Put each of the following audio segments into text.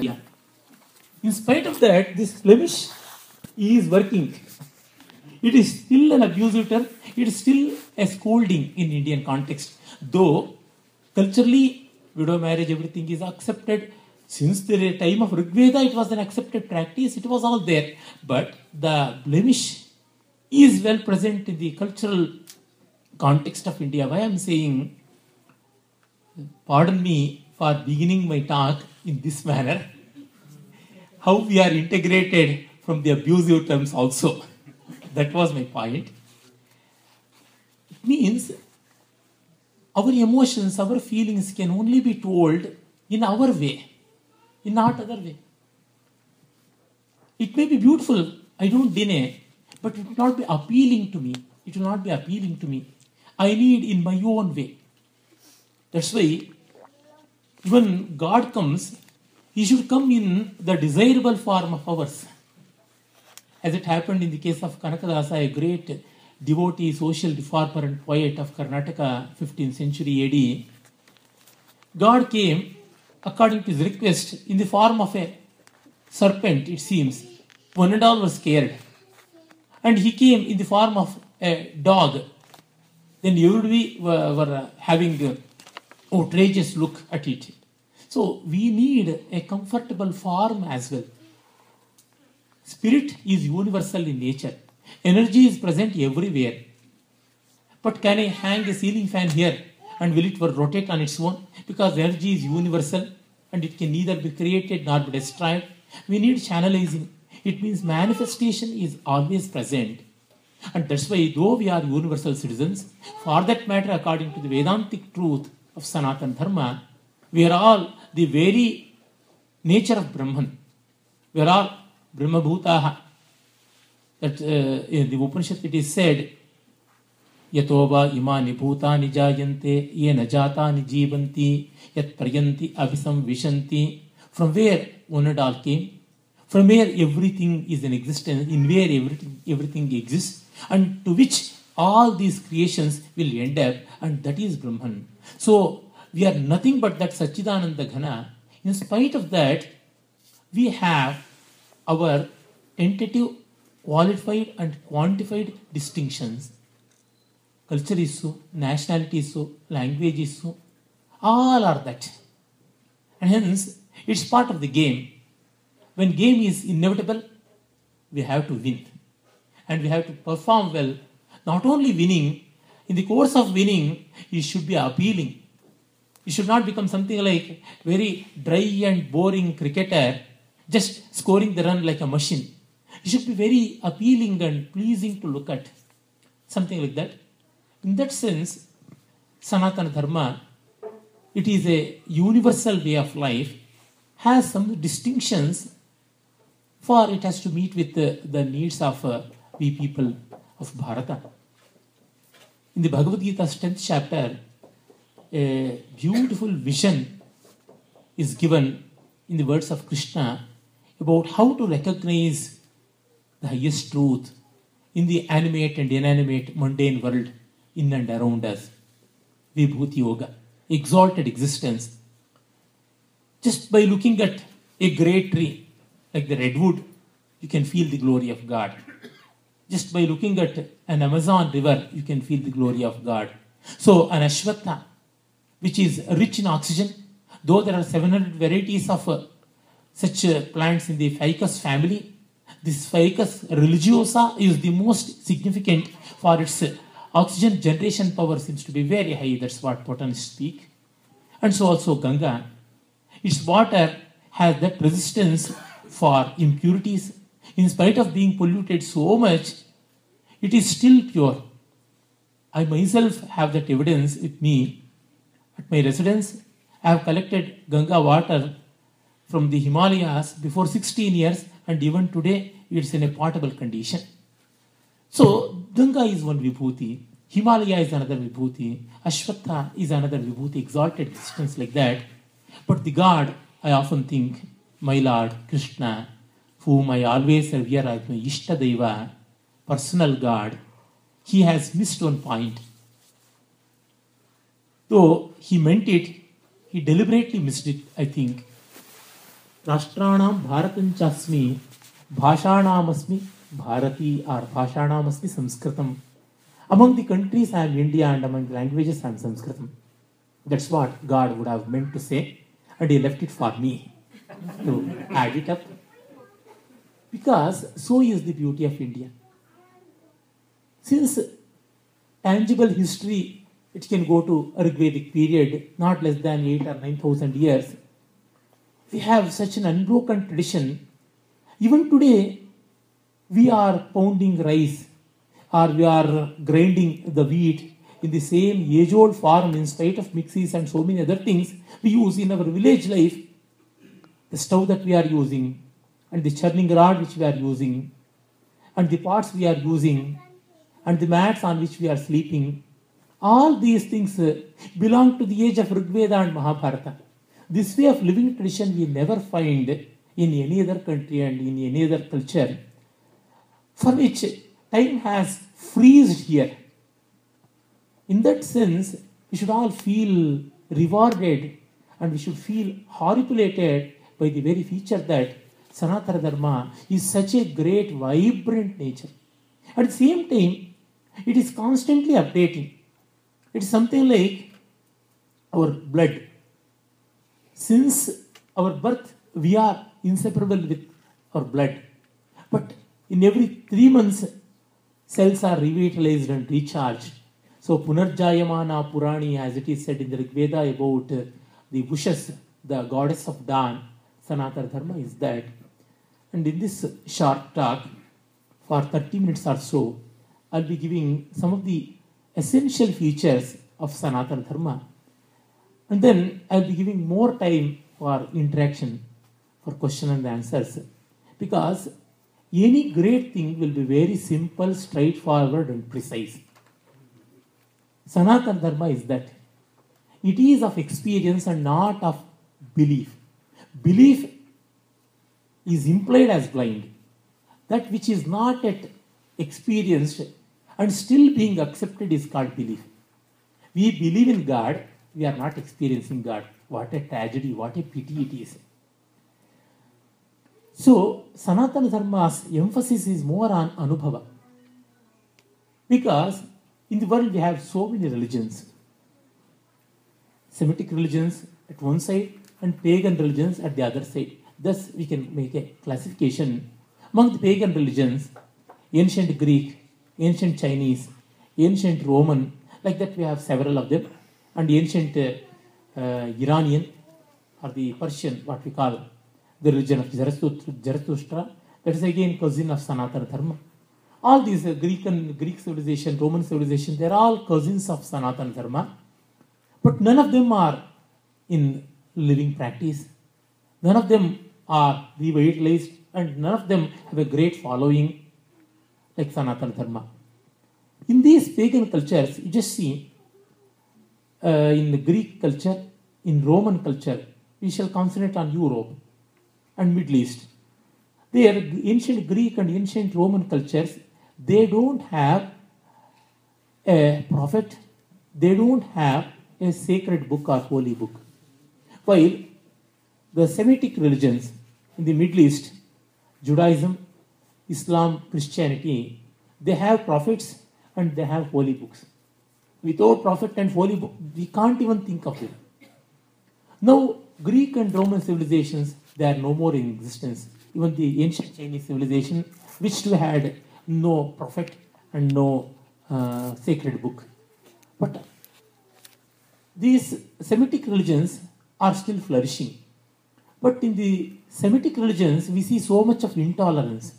Yeah. In spite of that, this blemish is working. It is still an abusive term. It is still a scolding in Indian context. Though culturally, widow marriage, everything is accepted. Since the time of Rigveda, it was an accepted practice. It was all there. But the blemish is well present in the cultural context of India. Why I'm saying, pardon me for beginning my talk in this manner, how we are integrated from the abusive terms also. That was my point. It means our emotions, our feelings can only be told in our way, in not other way. It may be beautiful, I don't deny, but it will not be appealing to me. It will not be appealing to me. I need in my own way. That's why when God comes, He should come in the desirable form of ours. As it happened in the case of Kanakadasa, a great devotee, social reformer, and poet of Karnataka, 15th century AD. God came, according to his request, in the form of a serpent, it seems. One and all were scared. And he came in the form of a dog. Then everybody were, were having outrageous look at it. So we need a comfortable form as well. Spirit is universal in nature. Energy is present everywhere. But can I hang a ceiling fan here and will it rotate on its own? Because energy is universal and it can neither be created nor be destroyed. We need channelizing. It means manifestation is always present. And that's why, though we are universal citizens, for that matter, according to the Vedantic truth of Sanatan Dharma, we are all the very nature of Brahman. We are all Brahma Bhutaha. That uh, in the Upanishad it is said, Yatova imani bhutani jayante yena jatani jivanti yat prayanti avisam vishanti. From where one and came, from where everything is in existence, in where everything exists, and to which all these creations will end up, and that is Brahman. So we are nothing but that Sachidananda Ghana. In spite of that, we have our tentative, qualified, and quantified distinctions. Culture is so, nationality is so, language is so, all are that. And hence, it's part of the game. When game is inevitable, we have to win. And we have to perform well. Not only winning, in the course of winning, it should be appealing. It should not become something like very dry and boring cricketer just scoring the run like a machine. It should be very appealing and pleasing to look at. Something like that. In that sense, Sanatana Dharma, it is a universal way of life, has some distinctions for it has to meet with the, the needs of uh, we people of Bharata. In the Bhagavad Gita's 10th chapter, a beautiful vision is given in the words of Krishna about how to recognize the highest truth in the animate and inanimate mundane world in and around us. Vibhuti Yoga, exalted existence. Just by looking at a great tree like the redwood, you can feel the glory of God. Just by looking at an Amazon river, you can feel the glory of God. So, an Ashwatha, which is rich in oxygen, though there are 700 varieties of uh, such uh, plants in the ficus family, this ficus religiosa is the most significant for its uh, oxygen generation power seems to be very high. That's what botanists speak. And so also Ganga. Its water has that resistance for impurities. In spite of being polluted so much, it is still pure. I myself have that evidence with me. At my residence, I have collected Ganga water from the Himalayas before 16 years, and even today it's in a potable condition. So, Ganga is one vibhuti, Himalaya is another vibhuti, Ashwatha is another vibhuti, exalted existence like that. But the God, I often think, my Lord Krishna, whom I always revere as my Ishta Deva, personal God, he has missed one point. Though he meant it, he deliberately missed it, I think. Rashtraanam Bharatanchasmi Bhashanamasmi Bharati or Bhashanamasmi Sanskritam. Among the countries I am India and among the languages I am Sanskritam. That's what God would have meant to say, and He left it for me to add it up. Because so is the beauty of India. Since tangible history, it can go to Rigvedic period, not less than 8 or 9,000 years. We have such an unbroken tradition. Even today, we are pounding rice or we are grinding the wheat in the same age old form in spite of mixies and so many other things we use in our village life. The stove that we are using, and the churning rod which we are using, and the pots we are using, and the mats on which we are sleeping, all these things uh, belong to the age of Rigveda and Mahabharata. This way of living tradition we never find in any other country and in any other culture, for which time has freezed here. In that sense, we should all feel rewarded and we should feel horripilated by the very feature that Sanatana Dharma is such a great, vibrant nature. At the same time, it is constantly updating. It is something like our blood. Since our birth, we are inseparable with our blood. But in every three months, cells are revitalized and recharged. So, Punarjayamana Purani, as it is said in the Rig Veda about the Ushas, the goddess of dawn, Sanatana Dharma is that. And in this short talk, for 30 minutes or so, I'll be giving some of the essential features of Sanatana Dharma. And then I'll be giving more time for interaction, for question and answers. Because any great thing will be very simple, straightforward, and precise. Sanatana Dharma is that. It is of experience and not of belief. Belief is implied as blind. That which is not yet experienced and still being accepted is called belief. We believe in God, we are not experiencing God. What a tragedy, what a pity it is. So, Sanatana Dharma's emphasis is more on Anubhava. Because in the world we have so many religions Semitic religions at one side and pagan religions at the other side. Thus, we can make a classification among the pagan religions ancient Greek, ancient Chinese, ancient Roman, like that we have several of them, and ancient uh, uh, Iranian or the Persian, what we call the religion of Zarathustra, that is again cousin of Sanatana Dharma. All these uh, Greek and Greek civilization, Roman civilization, they are all cousins of Sanatana Dharma, but none of them are in living practice. None of them are the revitalized, and none of them have a great following like Sanatana Dharma. In these pagan cultures, you just see uh, in the Greek culture, in Roman culture, we shall concentrate on Europe and Middle East. There, ancient Greek and ancient Roman cultures, they don't have a prophet, they don't have a sacred book or holy book. While the Semitic religions in the Middle East, Judaism, Islam, Christianity, they have prophets and they have holy books. Without prophet and holy book, we can't even think of it. Now, Greek and Roman civilizations, they are no more in existence. Even the ancient Chinese civilization, which had no prophet and no uh, sacred book. But these Semitic religions are still flourishing. But in the Semitic religions, we see so much of intolerance.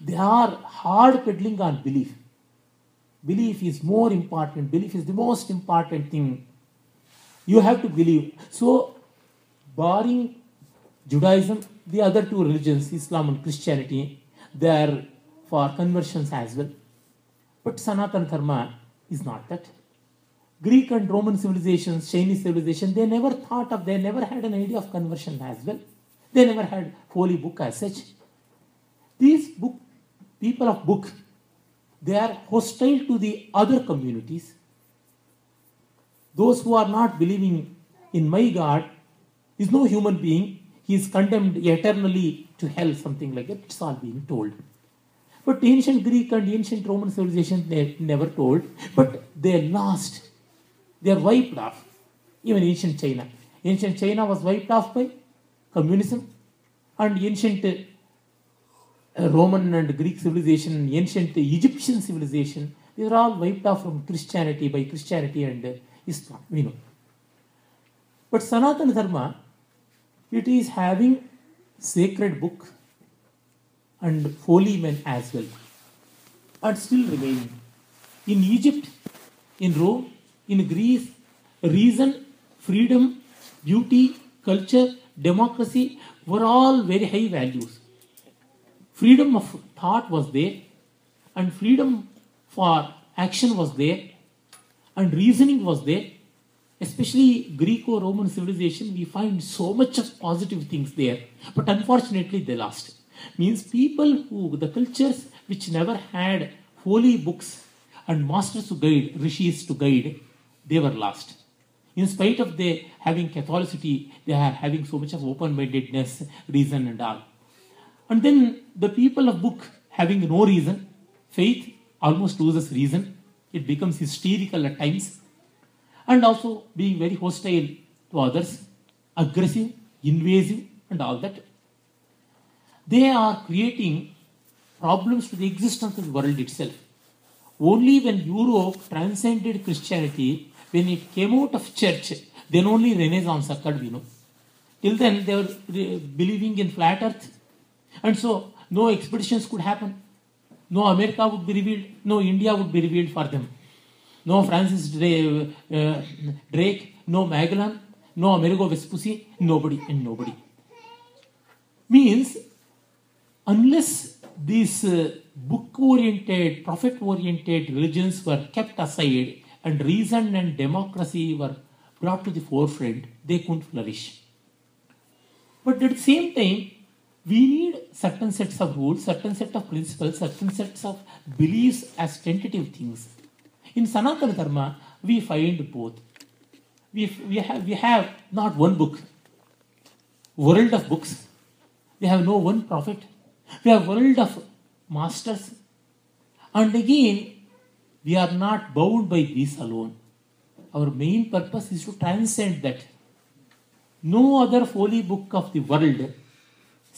They are hard peddling on belief. Belief is more important. Belief is the most important thing. You have to believe. So, barring Judaism, the other two religions, Islam and Christianity, they are for conversions as well. But Sanatana Dharma is not that. Greek and Roman civilizations, Chinese civilization, they never thought of, they never had an idea of conversion as well. They never had holy book as such. These book, people of book, they are hostile to the other communities. Those who are not believing in my God, is no human being. He is condemned eternally to hell, something like that. It's all being told. But ancient Greek and ancient Roman civilization they never told, but they lost. They are wiped off. Even ancient China. Ancient China was wiped off by communism, and ancient uh, Roman and Greek civilization, ancient Egyptian civilization, these are all wiped off from Christianity by Christianity and Islam. We know. But Sanatana Dharma, it is having sacred book and holy men as well, and still remaining. In Egypt, in Rome, in Greece, reason, freedom, beauty, culture, democracy were all very high values. Freedom of thought was there, and freedom for action was there, and reasoning was there. Especially Greco Roman civilization, we find so much of positive things there, but unfortunately they lost. Means people who, the cultures which never had holy books and masters to guide, rishis to guide, they were lost. In spite of they having Catholicity, they are having so much of open-mindedness, reason and all. And then the people of book having no reason, faith almost loses reason. It becomes hysterical at times. And also being very hostile to others, aggressive, invasive, and all that. They are creating problems to the existence of the world itself. Only when Europe transcended Christianity, when it came out of church, then only Renaissance occurred, we know. Till then, they were believing in flat earth. And so, no expeditions could happen. No America would be revealed. No India would be revealed for them. No Francis Drake, uh, Drake no Magellan, no Amerigo Vespucci, nobody and nobody. Means, unless these uh, book oriented, prophet oriented religions were kept aside and reason and democracy were brought to the forefront, they couldn't flourish. But at the same time, we need certain sets of rules, certain set of principles, certain sets of beliefs as tentative things. In Sanatana Dharma, we find both. We, we, have, we have not one book, world of books. We have no one prophet. We have world of masters. And again, we are not bound by these alone. Our main purpose is to transcend that. No other holy book of the world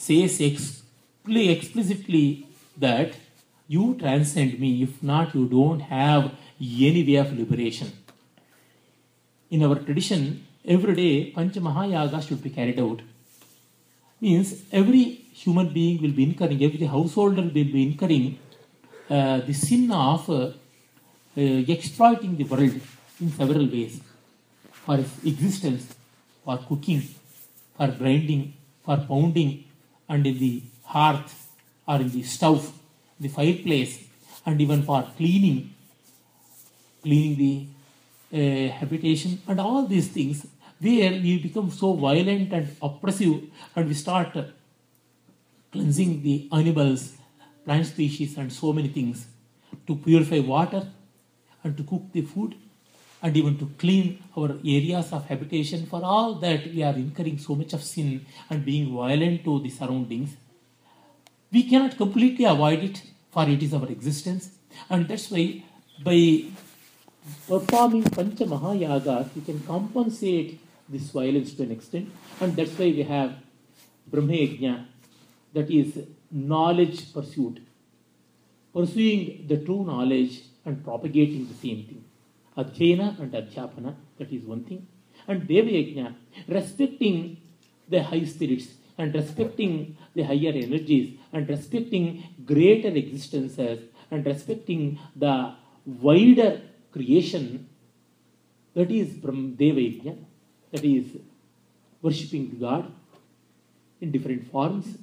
says expli- explicitly that you transcend me. If not, you don't have any way of liberation. In our tradition, every day Pancha Mahayajna should be carried out. Means every human being will be incurring, every householder will be incurring uh, the sin of uh, exploiting the world in several ways. For its existence, for cooking, for grinding, for pounding, and in the hearth or in the stove, the fireplace, and even for cleaning, cleaning the uh, habitation, and all these things, where we become so violent and oppressive, and we start cleansing the animals, plant species, and so many things to purify water and to cook the food and even to clean our areas of habitation. For all that, we are incurring so much of sin and being violent to the surroundings. We cannot completely avoid it, for it is our existence. And that's why, by performing Pancha Mahayajnas, we can compensate this violence to an extent. And that's why we have Brahmayajna, that is knowledge pursuit, pursuing the true knowledge and propagating the same thing. Adhyayana and Adhyapana, that is one thing. And Deva Yajna, respecting the high spirits and respecting the higher energies and respecting greater existences and respecting the wider creation, that is from Deva Yajna, that is worshipping God in different forms.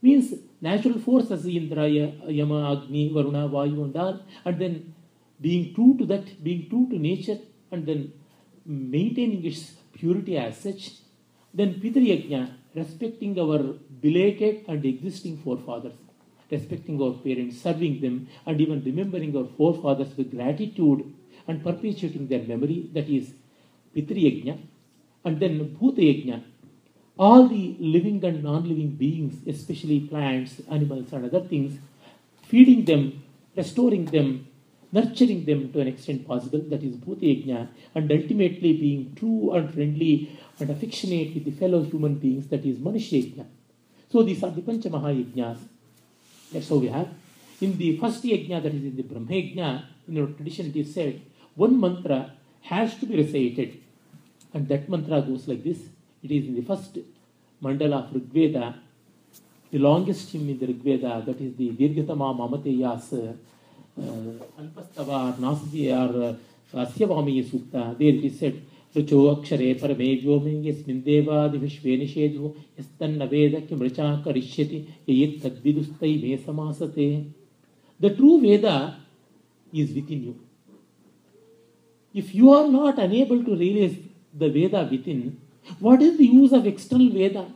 Means natural forces, Indra, Yama, Agni, Varuna, Vayu, and all, and then being true to that, being true to nature, and then maintaining its purity as such. Then Pitriyajna, respecting our belated and existing forefathers, respecting our parents, serving them, and even remembering our forefathers with gratitude and perpetuating their memory, that is Pitriyajna. And then Bhuta Yajna, all the living and non-living beings, especially plants, animals, and other things, feeding them, restoring them, nurturing them to an extent possible, that is Bhuta Yajna, and ultimately being true and friendly and affectionate with the fellow human beings, that is Manushya Yajna. So these are the Pancha Mahayajnas. That's how we have. In the first yajna, that is in the Brahma Yajna, in our tradition it is said, one mantra has to be recited. And that mantra goes like this. It is in the first mandala of Rigveda, the longest hymn in the Rigveda, that is the Dirghatama Mamateyas Alpastava Nasdi or Asyavami Sukta. There it is said, ऋचो अक्षरे परमे व्योमे यस्मिन् देवादिविश्वे निषेधो यस्तन्न वेद किमृचा करिष्यति ययित्तद्विदुस्तै मे समासते The true Veda is within you. If you are not unable to realize the Veda within, what is the use of external Veda?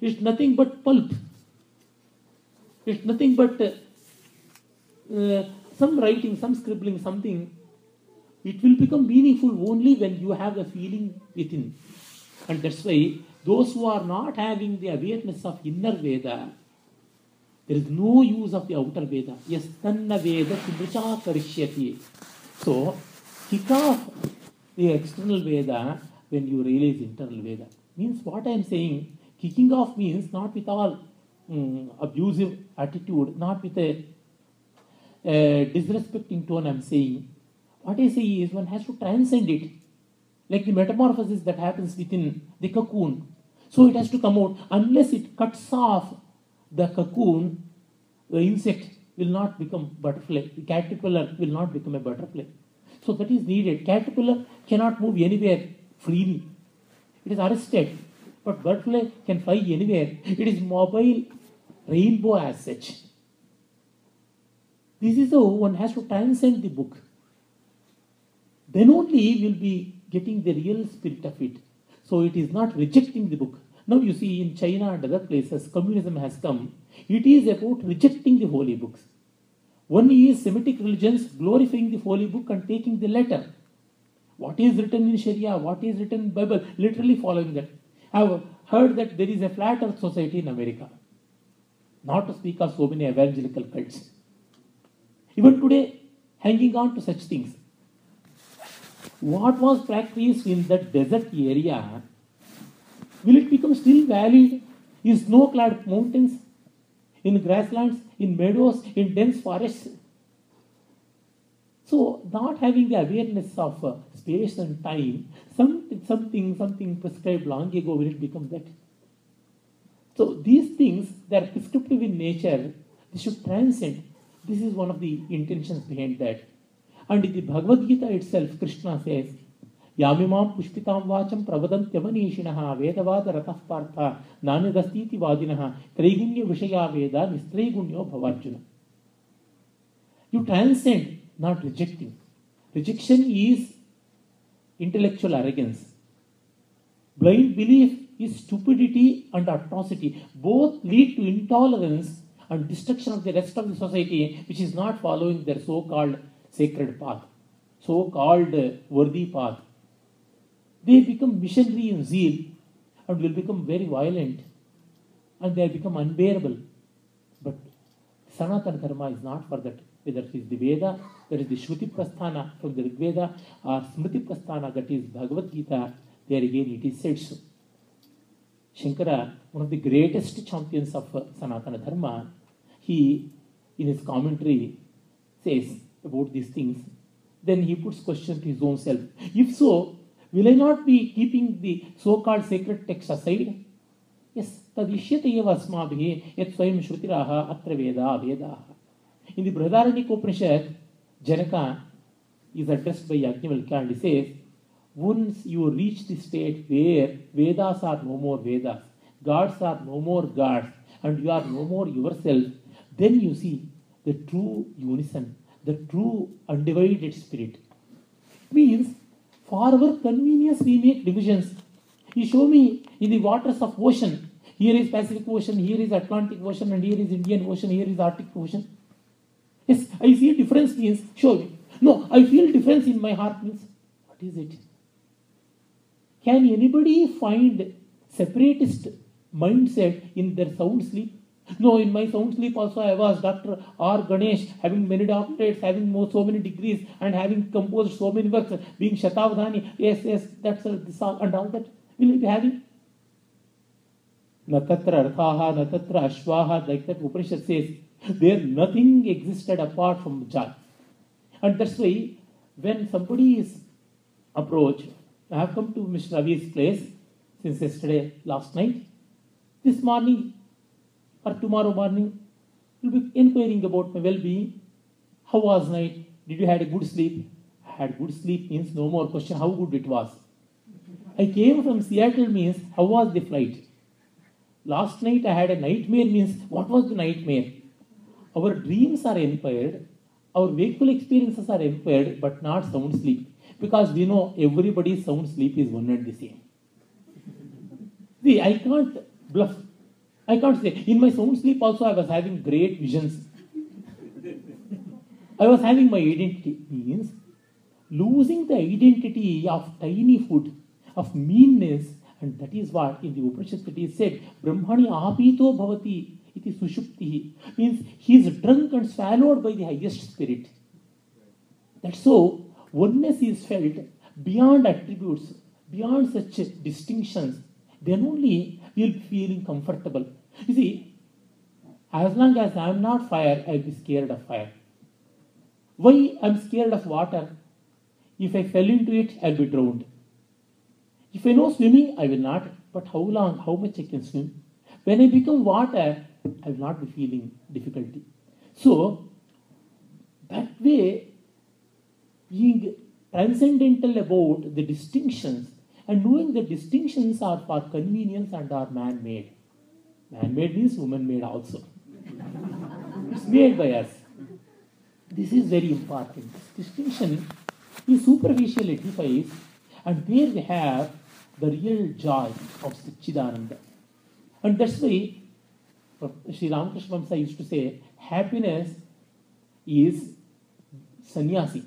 It's nothing but pulp. It's nothing but uh, some writing, some scribbling, something it will become meaningful only when you have the feeling within. And that's why those who are not having the awareness of inner Veda, there is no use of the outer Veda. Yes, Tanna Veda. So, kick off the external Veda when you realize internal Veda. Means what I am saying, kicking off means not with all um, abusive attitude, not with a, a disrespecting tone I am saying, what I say is one has to transcend it. Like the metamorphosis that happens within the cocoon. So it has to come out. Unless it cuts off the cocoon, the insect will not become butterfly. The caterpillar will not become a butterfly. So that is needed. Caterpillar cannot move anywhere freely. It is arrested. But butterfly can fly anywhere. It is mobile rainbow as such. This is how one has to transcend the book then only we'll be getting the real spirit of it. So it is not rejecting the book. Now you see in China and other places, communism has come. It is about rejecting the holy books. One is Semitic religions glorifying the holy book and taking the letter. What is written in Sharia, what is written in Bible, literally following that. I have heard that there is a flat earth society in America. Not to speak of so many evangelical cults. Even today, hanging on to such things what was practiced in that desert area, will it become still valid in snow clad mountains, in grasslands, in meadows, in dense forests? So, not having the awareness of uh, space and time, some, something, something prescribed long ago, will become that? So, these things, they are prescriptive in nature, they should transcend. This is one of the intentions behind that. And in the Bhagavad Gita itself, Krishna says, Yamimam pushpitam vacham pravadantyamaniishinaha vedavada ratah partha nanadastiti vadinaha traigunya vishaya veda nistraigunya bhavarjuna. You transcend, not rejecting. Rejection is intellectual arrogance. Blind belief is stupidity and atrocity. Both lead to intolerance and destruction of the rest of the society, which is not following their so called sacred path, so called worthy path, they become missionary in zeal and will become very violent and they become unbearable. But Sanatana Dharma is not for that. Whether it is the Veda, it is the Shruti Prasthana from the Rigveda or Smriti Prasthana, that is Bhagavad Gita, there again it is said so. Shankara, one of the greatest champions of Sanatana Dharma, he in his commentary says, about these things, then he puts question to his own self. If so, will I not be keeping the so-called sacred text aside? Yes, tadishyate eva asmabhi yat swayam shrutiraha atra veda vedaha. In the Brihadaranyaka Upanishad, Janaka is addressed by Yajnavalkya and he says, once you reach the state where Vedas are no more Vedas, gods are no more gods, and you are no more yourself, then you see the true unison the true undivided spirit. Means, for our convenience, we make divisions. You show me in the waters of ocean. Here is Pacific Ocean, here is Atlantic Ocean, and here is Indian Ocean, here is Arctic Ocean. Yes, I see a difference means, me. No, I feel difference in my heart means, what is it? Can anybody find separatist mindset in their sound sleep? No, in my sound sleep also I was Dr. R. Ganesh, having many doctorates, having more, so many degrees, and having composed so many works, being Shatavadhani. Yes, yes, that's uh, this all, and all that. Will you be having? Natatra Arthaha, Natatra Ashvaha, like that Upanishad says, there nothing existed apart from joy. And that's why when somebody is approached, I have come to Mr. Ravi's place since yesterday, last night. This morning or tomorrow morning, you'll be inquiring about my well-being. How was night? Did you had a good sleep? Had good sleep means no more question how good it was. I came from Seattle means how was the flight? Last night I had a nightmare means what was the nightmare? Our dreams are impaired, our wakeful experiences are impaired, but not sound sleep. Because we know everybody's sound sleep is one and the same. See, I can't bluff. I can't say. In my sound sleep also I was having great visions. I was having my identity. Means losing the identity of tiny food, of meanness, and that is what in the Upanishad it is said, Brahmani apito bhavati iti sushupti. Means he is drunk and swallowed by the highest spirit. That's so oneness is felt beyond attributes, beyond such distinctions. Then only we will be feeling comfortable. You see, as long as I am not fire, I will be scared of fire. Why I am scared of water? If I fell into it, I will be drowned. If I know swimming, I will not. But how long, how much I can swim? When I become water, I will not be feeling difficulty. So, that way, being transcendental about the distinctions and knowing the distinctions are for convenience and are man made. Man made means woman made also. it's made by us. This is very important. This distinction is superficial edifies, and there we have the real joy of Satchidananda. And that's why Sri Ramakrishna Vamsa used to say, happiness is sannyasi,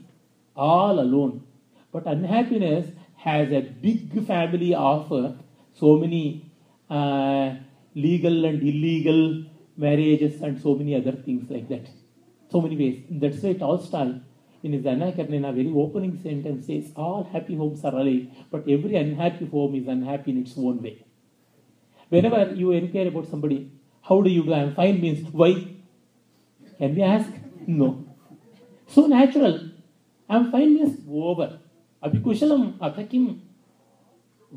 all alone. But unhappiness has a big family of so many uh, legal and illegal marriages and so many other things like that. So many ways. That's why Tolstoy, in his Anna Karenina, very opening sentence says, all happy homes are alike, but every unhappy home is unhappy in its own way. Whenever you inquire about somebody, how do you do? I'm fine means why? Can we ask? No. So natural. I'm fine means over. Abhikushalam, atakim,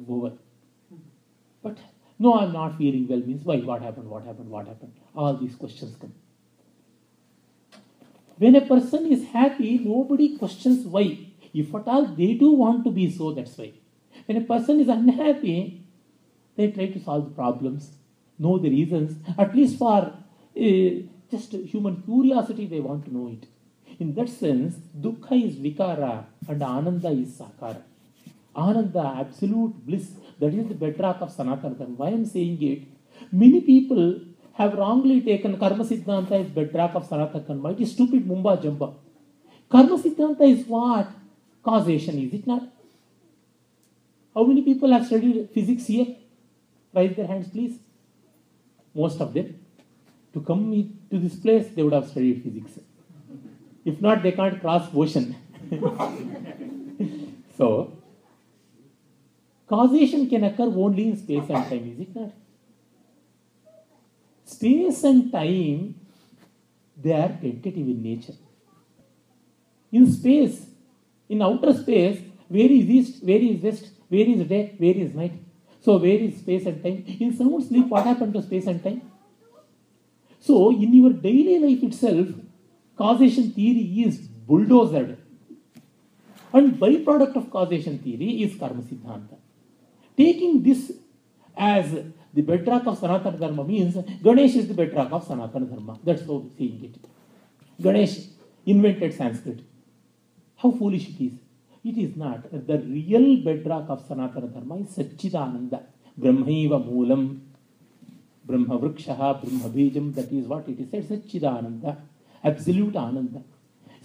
over. But no, I'm not feeling well means why? What happened? What happened? What happened? All these questions come. When a person is happy, nobody questions why. If at all they do want to be so, that's why. When a person is unhappy, they try to solve the problems, know the reasons, at least for uh, just human curiosity, they want to know it. In that sense, dukkha is vikara and ananda is sakara. Ananda, absolute bliss, that is the bedrock of Sanatana Dharma. Why I am saying it? Many people have wrongly taken Karma Siddhanta as bedrock of Sanatana Dharma. It is stupid Mumba Jamba. Karma Siddhanta is what? Causation, is it not? How many people have studied physics here? Raise their hands, please. Most of them. To come to this place, they would have studied physics. If not, they can't cross ocean. so, causation can occur only in space and time, is it not? Space and time, they are tentative in nature. In space, in outer space, where is east, where is west, where is day, where is night? So, where is space and time? In sound sleep, what happened to space and time? So, in your daily life itself, causation theory is bulldozed. And byproduct of causation theory is karma siddhanta. Taking this as the bedrock of Sanatana Dharma means Ganesh is the bedrock of Sanatana Dharma. That's how we're seeing it. Ganesh invented Sanskrit. How foolish it is. It is not. The real bedrock of Sanatana Dharma is Satchidananda. Brahmaiva Moolam. Brahma Vrikshaha, Brahma Bijam. That is what it is said. Satchidananda. Absolute Ananda.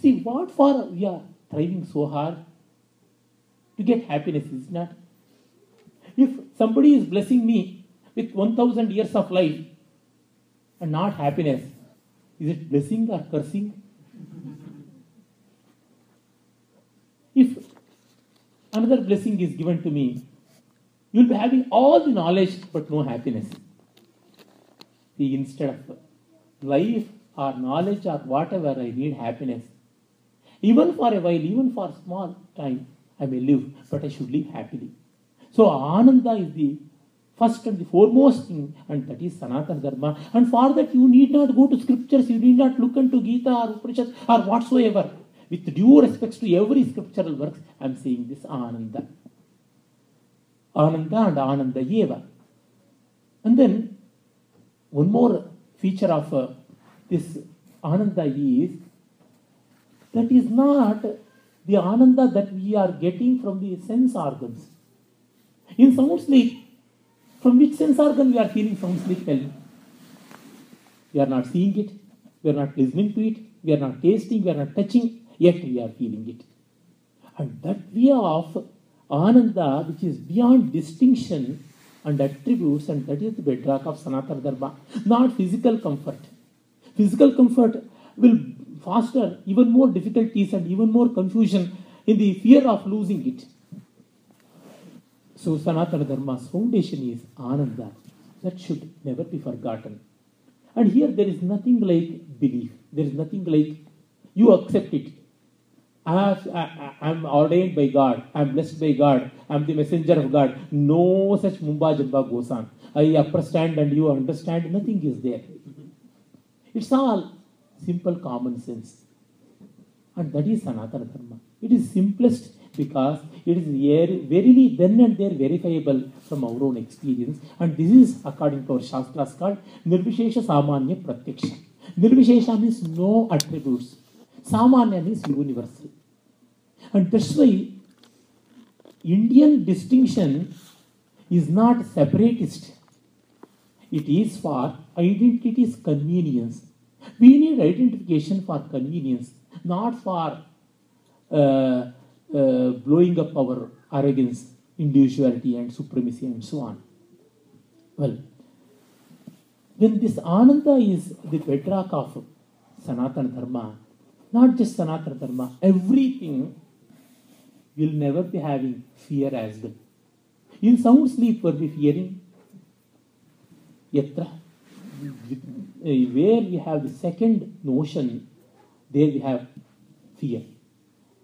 See, what for we are thriving so hard to get happiness is not. If somebody is blessing me, with 1000 years of life and not happiness, is it blessing or cursing? If another blessing is given to me, you'll be having all the knowledge but no happiness. See, instead of life or knowledge or whatever, I need happiness. Even for a while, even for a small time, I may live, but I should live happily. So, Ananda is the first and the foremost thing, and that is Sanatana Dharma. And for that, you need not go to scriptures, you need not look into Gita or Upanishad or whatsoever. With due respect to every scriptural works, I am saying this Ananda. Ananda and Ananda Yeva. And then, one more feature of uh, this Ananda is that is not the Ananda that we are getting from the sense organs. In sound sleep, from which sense organ we are feeling sound sleep? Tell me. We are not seeing it, we are not listening to it, we are not tasting, we are not touching, yet we are feeling it. And that way of Ananda, which is beyond distinction and attributes, and that is the bedrock of Sanatana Dharma, not physical comfort. Physical comfort will foster even more difficulties and even more confusion in the fear of losing it. So, Sanatana Dharma's foundation is Ananda. That should never be forgotten. And here there is nothing like belief. There is nothing like you accept it. I am ordained by God. I am blessed by God. I am the messenger of God. No such Mumba Jamba goes on. I understand and you understand. Nothing is there. It's all simple common sense. And that is Sanatana Dharma. It is simplest because it is verily then and there verifiable from our own experience. And this is, according to our Shastras, called Nirvishesha Samanya Pratyaksha. Nirvishesha means no attributes. Samanya means universal. And that's Indian distinction is not separatist. It is for identity's convenience. We need identification for convenience, not for uh, uh, blowing up our arrogance, individuality, and supremacy, and so on. Well, when this Ananda is the bedrock of Sanatana Dharma, not just Sanatana Dharma, everything will never be having fear as well. In sound sleep, were we fearing? Yatra. Where we have the second notion, there we have fear.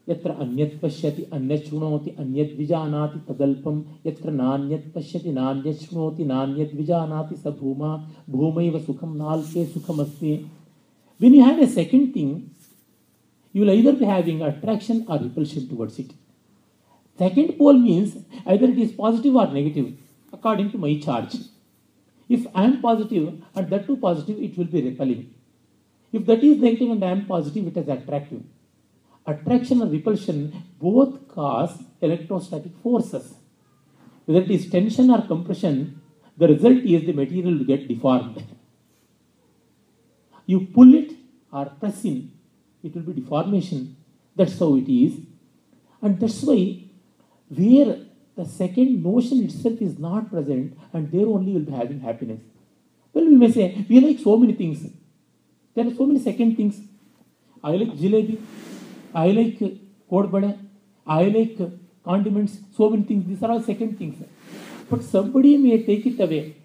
यत्र अन्यत् पश्यति अन्यत् शृणोति अन्यत् विजानाति तदल्पं यत्र नान्यत् पश्यति नान्यत् शृणोति नान्यत् विजानाति स भूमा भूमैव सुखं नाल्के सुखमस्ति when you have a second thing you will either be having attraction or repulsion towards it. Second pole means either it is positive or negative according to my charge. If i am positive and that too positive it will be repelling. If that is negative and i am positive it is attractive. Attraction and repulsion both cause electrostatic forces. Whether it is tension or compression, the result is the material will get deformed. You pull it or press in, it will be deformation. That's how it is. And that's why where the second notion itself is not present and there only will be having happiness. Well, we may say, we like so many things. There are so many second things. I like jalebi, I like cod I like condiments, so many things. These are all second things. But somebody may take it away.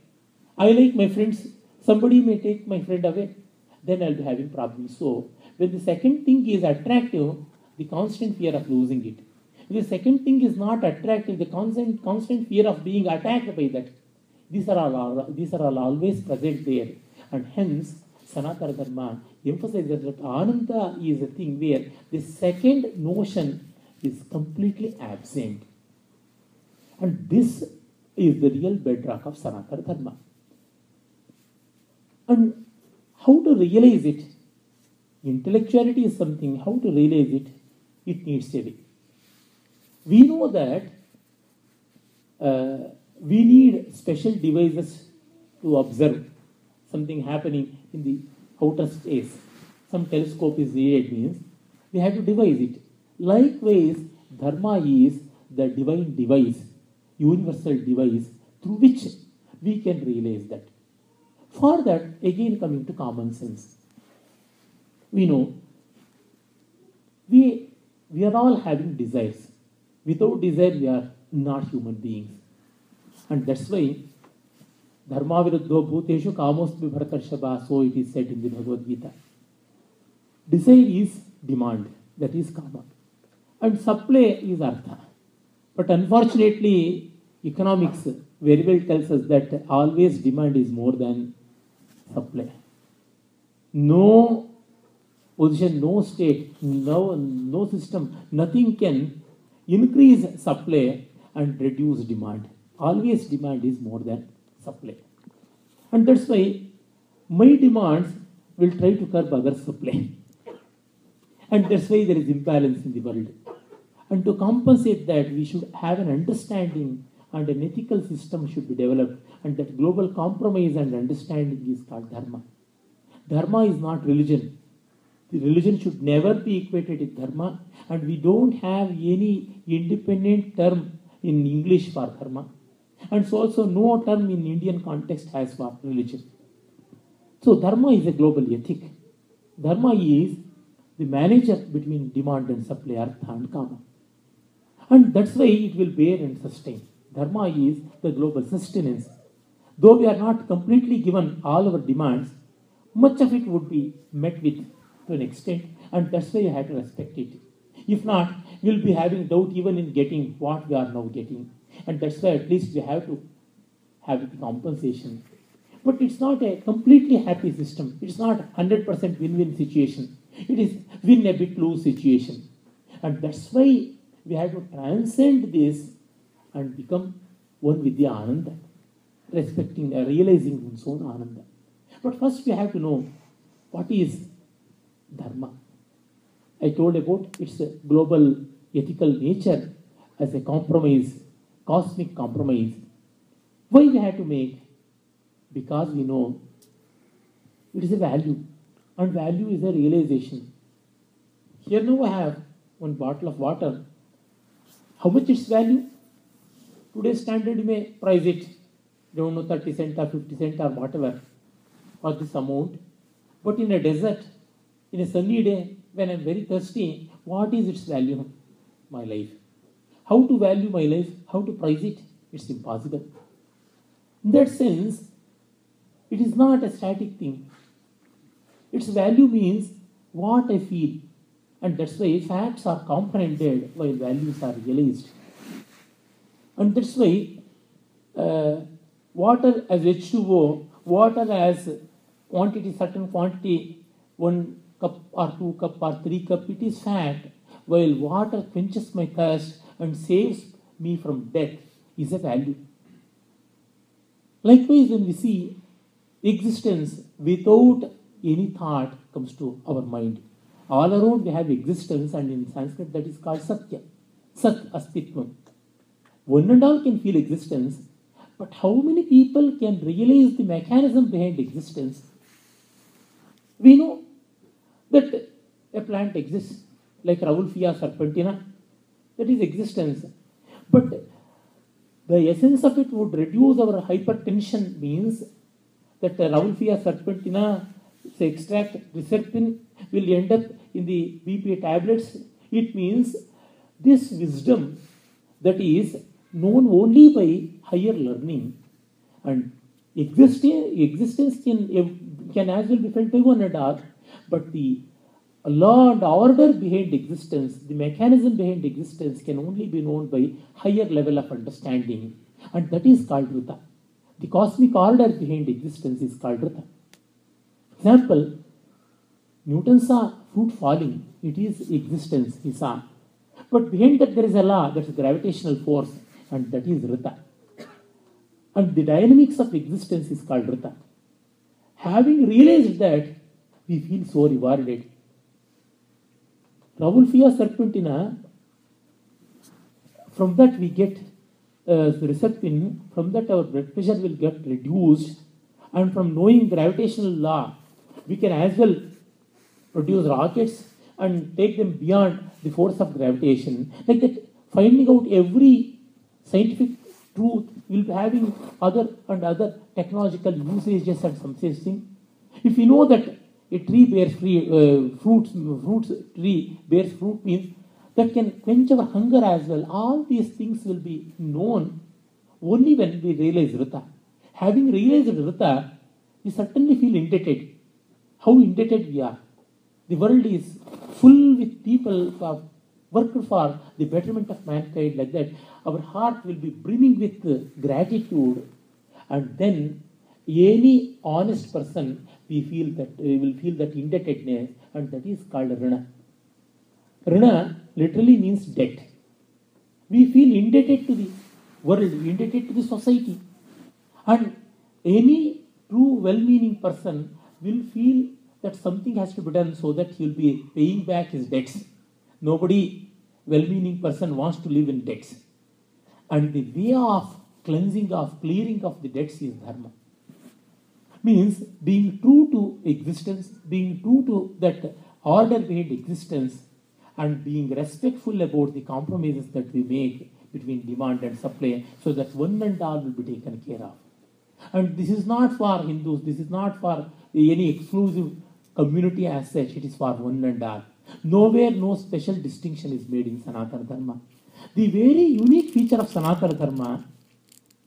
I like my friends, somebody may take my friend away. Then I'll be having problems. So, when the second thing is attractive, the constant fear of losing it. The second thing is not attractive, the constant, constant fear of being attacked by that. These are all, these are all always present there. And hence, Sanatana Dharma emphasizes that Ananda is a thing where the second notion is completely absent. And this is the real bedrock of Sanatana Dharma. And how to realize it? Intellectuality is something, how to realize it? It needs study. We know that uh, we need special devices to observe something happening in the outer space. Some telescope is needed means we have to devise it. Likewise, dharma is the divine device, universal device through which we can realize that. For that, again coming to common sense, we know we, we are all having desires. Without desire, we are not human beings. And that's why Dharma viruddho bhuteshu kamosmi bharatarshaba, so it is said in the Bhagavad Gita. Desire is demand, that is kama. And supply is artha. But unfortunately, economics very well tells us that always demand is more than supply. No position, no state, no, no system, nothing can increase supply and reduce demand. Always demand is more than supply. And that's why my demands will try to curb other supply. And that's why there is imbalance in the world. And to compensate that, we should have an understanding and an ethical system should be developed. And that global compromise and understanding is called dharma. Dharma is not religion. Religion should never be equated with dharma, and we don't have any independent term in English for dharma. And so also no term in Indian context has for religion. So dharma is a global ethic. Dharma is the manager between demand and supply, artha and kama. And that's why it will bear and sustain. Dharma is the global sustenance. Though we are not completely given all our demands, much of it would be met with to an extent, and that's why you have to respect it. If not, we'll be having doubt even in getting what we are now getting. And that's why at least we have to have compensation. But it's not a completely happy system. It's not 100% win-win situation. It is win a bit lose situation. And that's why we have to transcend this and become one with the Ananda, respecting, uh, realizing one's own Ananda. But first we have to know what is Dharma. I told about its global ethical nature as a compromise, cosmic compromise. Why we have to make? Because we know it is a value, and value is a realization. Here now I have one bottle of water. How much its value? Today's standard may price it, don't know, 30 cent or 50 cent or whatever, or this amount. But in a desert, in a sunny day, when I'm very thirsty, what is its value? My life. How to value my life? How to price it? It's impossible. In that sense, it is not a static thing. Its value means what I feel. And that's why facts are comprehended while values are realized. And that's why uh, water as H2O, water as quantity, certain quantity, one cup or two cup or three cup, it is fat, while water quenches my thirst and saves me from death is a value. Likewise, when we see existence without any thought comes to our mind. All around we have existence, and in Sanskrit that is called Satya. Sat Astitvam. One and all can feel existence, but how many people can realize the mechanism behind existence? We know that a plant exists, like Rauwolfia serpentina, that is existence. But the essence of it would reduce our hypertension means that the Rauwolfia serpentina say extract reserpine will end up in the BP tablets. It means this wisdom that is known only by higher learning and existing, existence can, can as well be felt by one and all, but the law and order behind existence, the mechanism behind existence can only be known by higher level of understanding and that is called Rita. The cosmic order behind existence is called Rita. Example, Newton saw fruit falling, it is existence he saw. But behind that there is a law, that's a gravitational force, and that is Rita. And the dynamics of existence is called Rita. Having realized that, we feel so rewarded. Rauwolfia serpentina, from that we get uh, reserpine, from that our blood pressure will get reduced, and from knowing gravitational law, we can as well produce rockets and take them beyond the force of gravitation. Like that, finding out every scientific truth, we'll be having other and other technological usages and some such thing. If we know that a tree bears free, uh, fruits, fruits tree bears fruit means that can quench our hunger as well. All these things will be known only when we realize Rita. Having realized Rita, we certainly feel indebted. How indebted we are. The world is full with people who have worked for the betterment of mankind like that. Our heart will be brimming with gratitude, and then any honest person we feel that we will feel that indebtedness, and that is called rana. Rana literally means debt. We feel indebted to the world, indebted to the society, and any true well-meaning person will feel that something has to be done so that he will be paying back his debts. Nobody, well-meaning person, wants to live in debts. And the way of cleansing of, clearing of the debts is dharma. Means being true to existence, being true to that order behind existence, and being respectful about the compromises that we make between demand and supply, so that one and all will be taken care of. And this is not for Hindus, this is not for any exclusive community as such, it is for one and all. Nowhere no special distinction is made in Sanatana Dharma. The very unique feature of Sanatana Dharma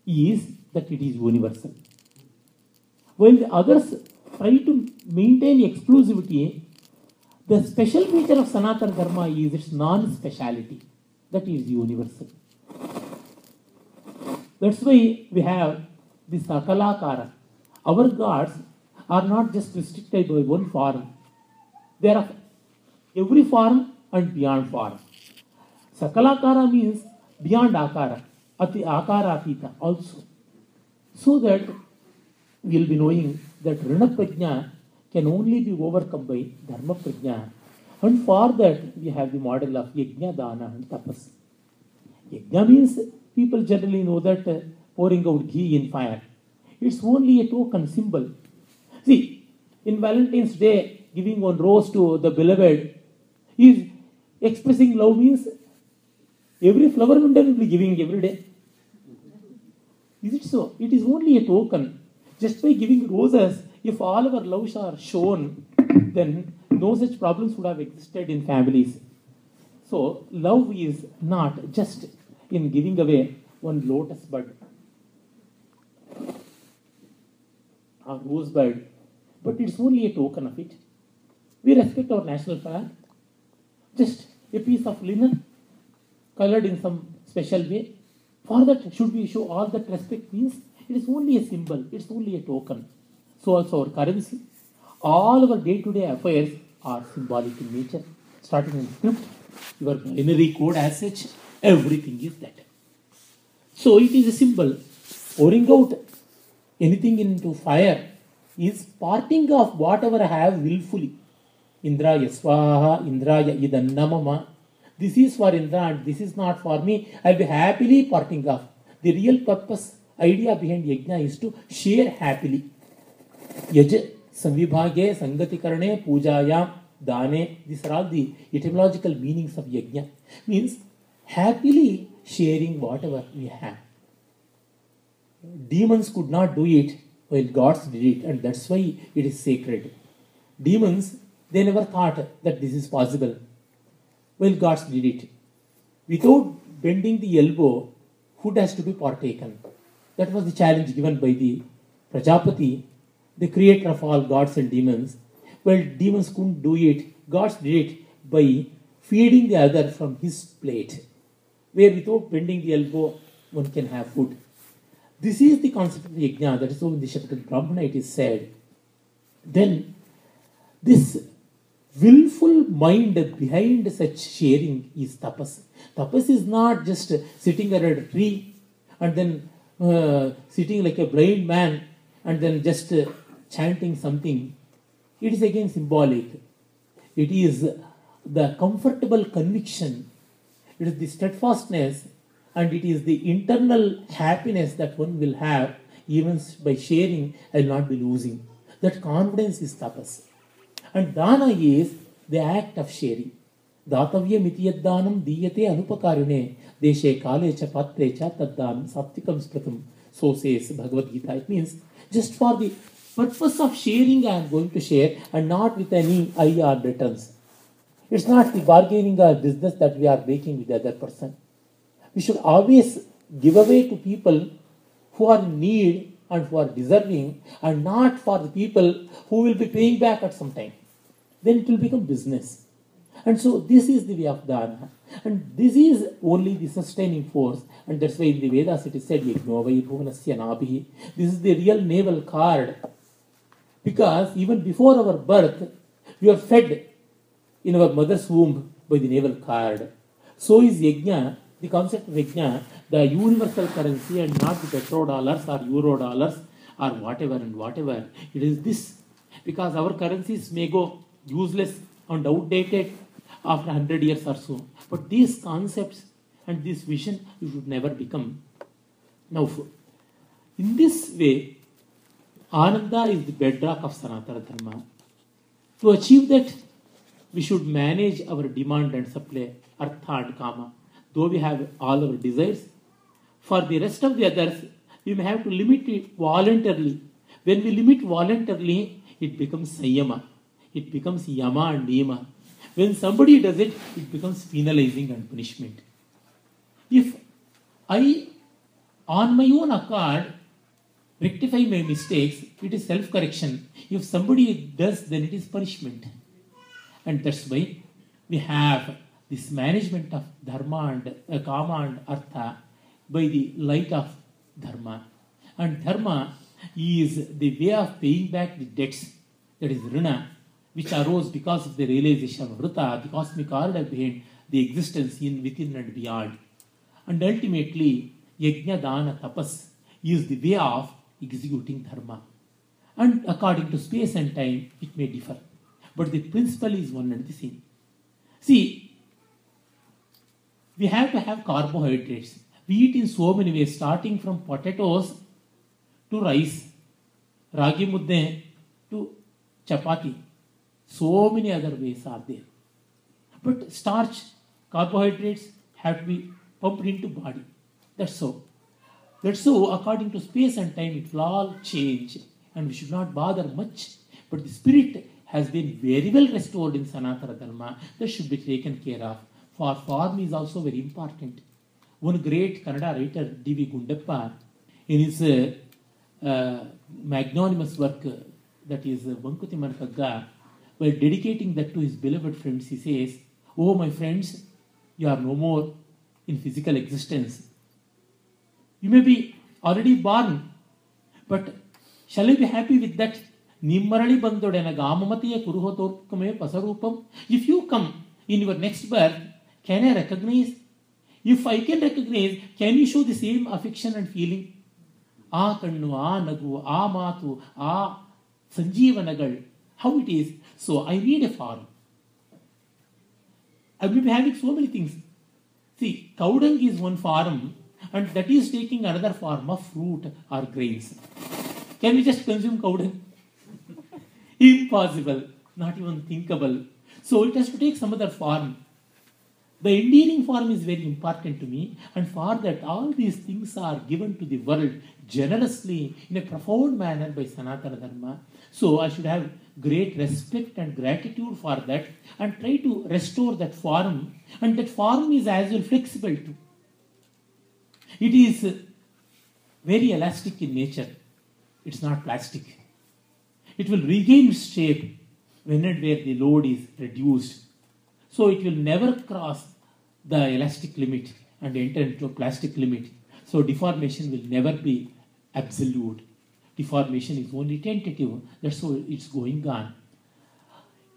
is that it is universal. While the others try to maintain exclusivity, the special feature of Sanatana Dharma is its non speciality, that is universal. That's why we have the Sakalakara. Our gods are not just restricted by one form, they are of every form and beyond form. Sakalakara means beyond Akara, Ati Akara Atita also. So that we will be knowing that Rana Prajna can only be overcome by Dharma Prajna. And for that, we have the model of Yajna, Dana, and Tapas. Yajna means people generally know that uh, pouring out ghee in fire. It's only a token symbol. See, in Valentine's Day, giving one rose to the beloved is expressing love means every flower vendor will be giving every day. Is it so? It is only a token. Just by giving roses, if all our loves are shown, then no such problems would have existed in families. So, love is not just in giving away one lotus bud or rosebud, but it's only a token of it. We respect our national flag, just a piece of linen colored in some special way. For that, should we show all that respect means it is only a symbol, it's only a token. So also our currency, all our day-to-day affairs are symbolic in nature. Starting in script, your binary code as such, everything is that. So it is a symbol. Pouring out anything into fire is parting of whatever I have willfully. Indraya Swaha, Indraya Idannamama. This is for Indra and this is not for me. I'll be happily parting off. The real purpose, idea behind Yajna is to share happily. Yaj, Samvibhage, Sangatikarane, Pujaya, Dane. These are all the etymological meanings of Yajna. Means happily sharing whatever we have. Demons could not do it while gods did it, and that's why it is sacred. Demons, they never thought that this is possible while gods did it. Without bending the elbow, food has to be partaken. That was the challenge given by the Prajapati, the creator of all gods and demons. Well, demons couldn't do it, gods did it by feeding the other from his plate, where without bending the elbow, one can have food. This is the concept of yajna, that is so in the Shatapatha Brahmana it is said. Then, this willful mind behind such sharing is tapas. Tapas is not just sitting under a tree and then uh, sitting like a blind man and then just uh, chanting something. It is again symbolic. It is the comfortable conviction, it is the steadfastness, and it is the internal happiness that one will have even by sharing, will not be losing. That confidence is tapas. And dana is the act of sharing. Datavya mitiyaddanam diyate anupakarine. Deshe kale cha patre cha taddam satvikam smritam. So says Bhagavad Gita. It means just for the purpose of sharing, I am going to share and not with any or returns. It's not the bargaining or business that we are making with the other person. We should always give away to people who are in need and who are deserving and not for the people who will be paying back at some time. Then it will become business. And so this is the way of dana. And this is only the sustaining force. And that's why in the Vedas it is said, Bhuvanasya Nabhi. This is the real navel card. Because even before our birth, we are fed in our mother's womb by the navel card. So is Yajna, the concept of Yajna, the universal currency and not the petrodollars or euro dollars or whatever and whatever. It is this. Because our currencies may go useless and outdated after 100 years or so. But these concepts and this vision, you should never become. Now, in this way, Ananda is the bedrock of Sanatana Dharma. To achieve that, we should manage our demand and supply, artha and kama, though we have all our desires. For the rest of the others, we may have to limit it voluntarily. When we limit voluntarily, it becomes sayama, it becomes yama and niyama. When somebody does it, it becomes penalizing and punishment. If I, on my own accord, rectify my mistakes, it is self correction. If somebody does, then it is punishment. And that's why we have this management of dharma and uh, kama and artha by the light of dharma. And dharma is the way of paying back the debts, that is rina, which arose because of the realization of vrita, the cosmic order behind the existence in within and beyond. And ultimately, yajna dana tapas is the way of executing dharma. And according to space and time, it may differ. But the principle is one and the same. See, we have to have carbohydrates. We eat in so many ways, starting from potatoes to rice, ragi mudde to chapati. So many other ways are there. But starch, carbohydrates have to be pumped into body. That's so. That's so, according to space and time, it will all change. And we should not bother much. But the spirit has been very well restored in Sanatana Dharma. That should be taken care of. For form is also very important. One great Kannada writer, D.V. Gundappa, in his uh, uh, magnanimous work, uh, that is uh, Mankuthimmana Kagga, while dedicating that to his beloved friends, he says, Oh, my friends, you are no more in physical existence. You may be already born, but shall you be happy with that? ನಿಮ್ಮರಳಿ ಬಂದೊಡೆನ ಗಾಮಮತಿಯ ಕುರುಹತೋರ್ಕಮೇ ಪಸರೂಪಂ if you come in your next birth can I recognise if I can recognise can you show the same affection and feeling ಆ ಕಣ್ಣು ಆ ನಗು ಆ ಮಾತು ಆ ಸಂಜೀವನಗಳು how it is so I need a farm. I've been having so many things. See, cow dung is one farm and that is taking another form of fruit or grains. Can we just consume cow dung? Impossible, not even thinkable. So it has to take some other form. The endearing form is very important to me, and for that, all these things are given to the world generously in a profound manner by Sanatana Dharma. So I should have great respect and gratitude for that and try to restore that form, and that form is as well flexible too. It is very elastic in nature. It's not plastic. It will regain its shape when and where the load is reduced. So it will never cross the elastic limit and enter into a plastic limit. So deformation will never be absolute. Deformation is only tentative. That's how it's going on.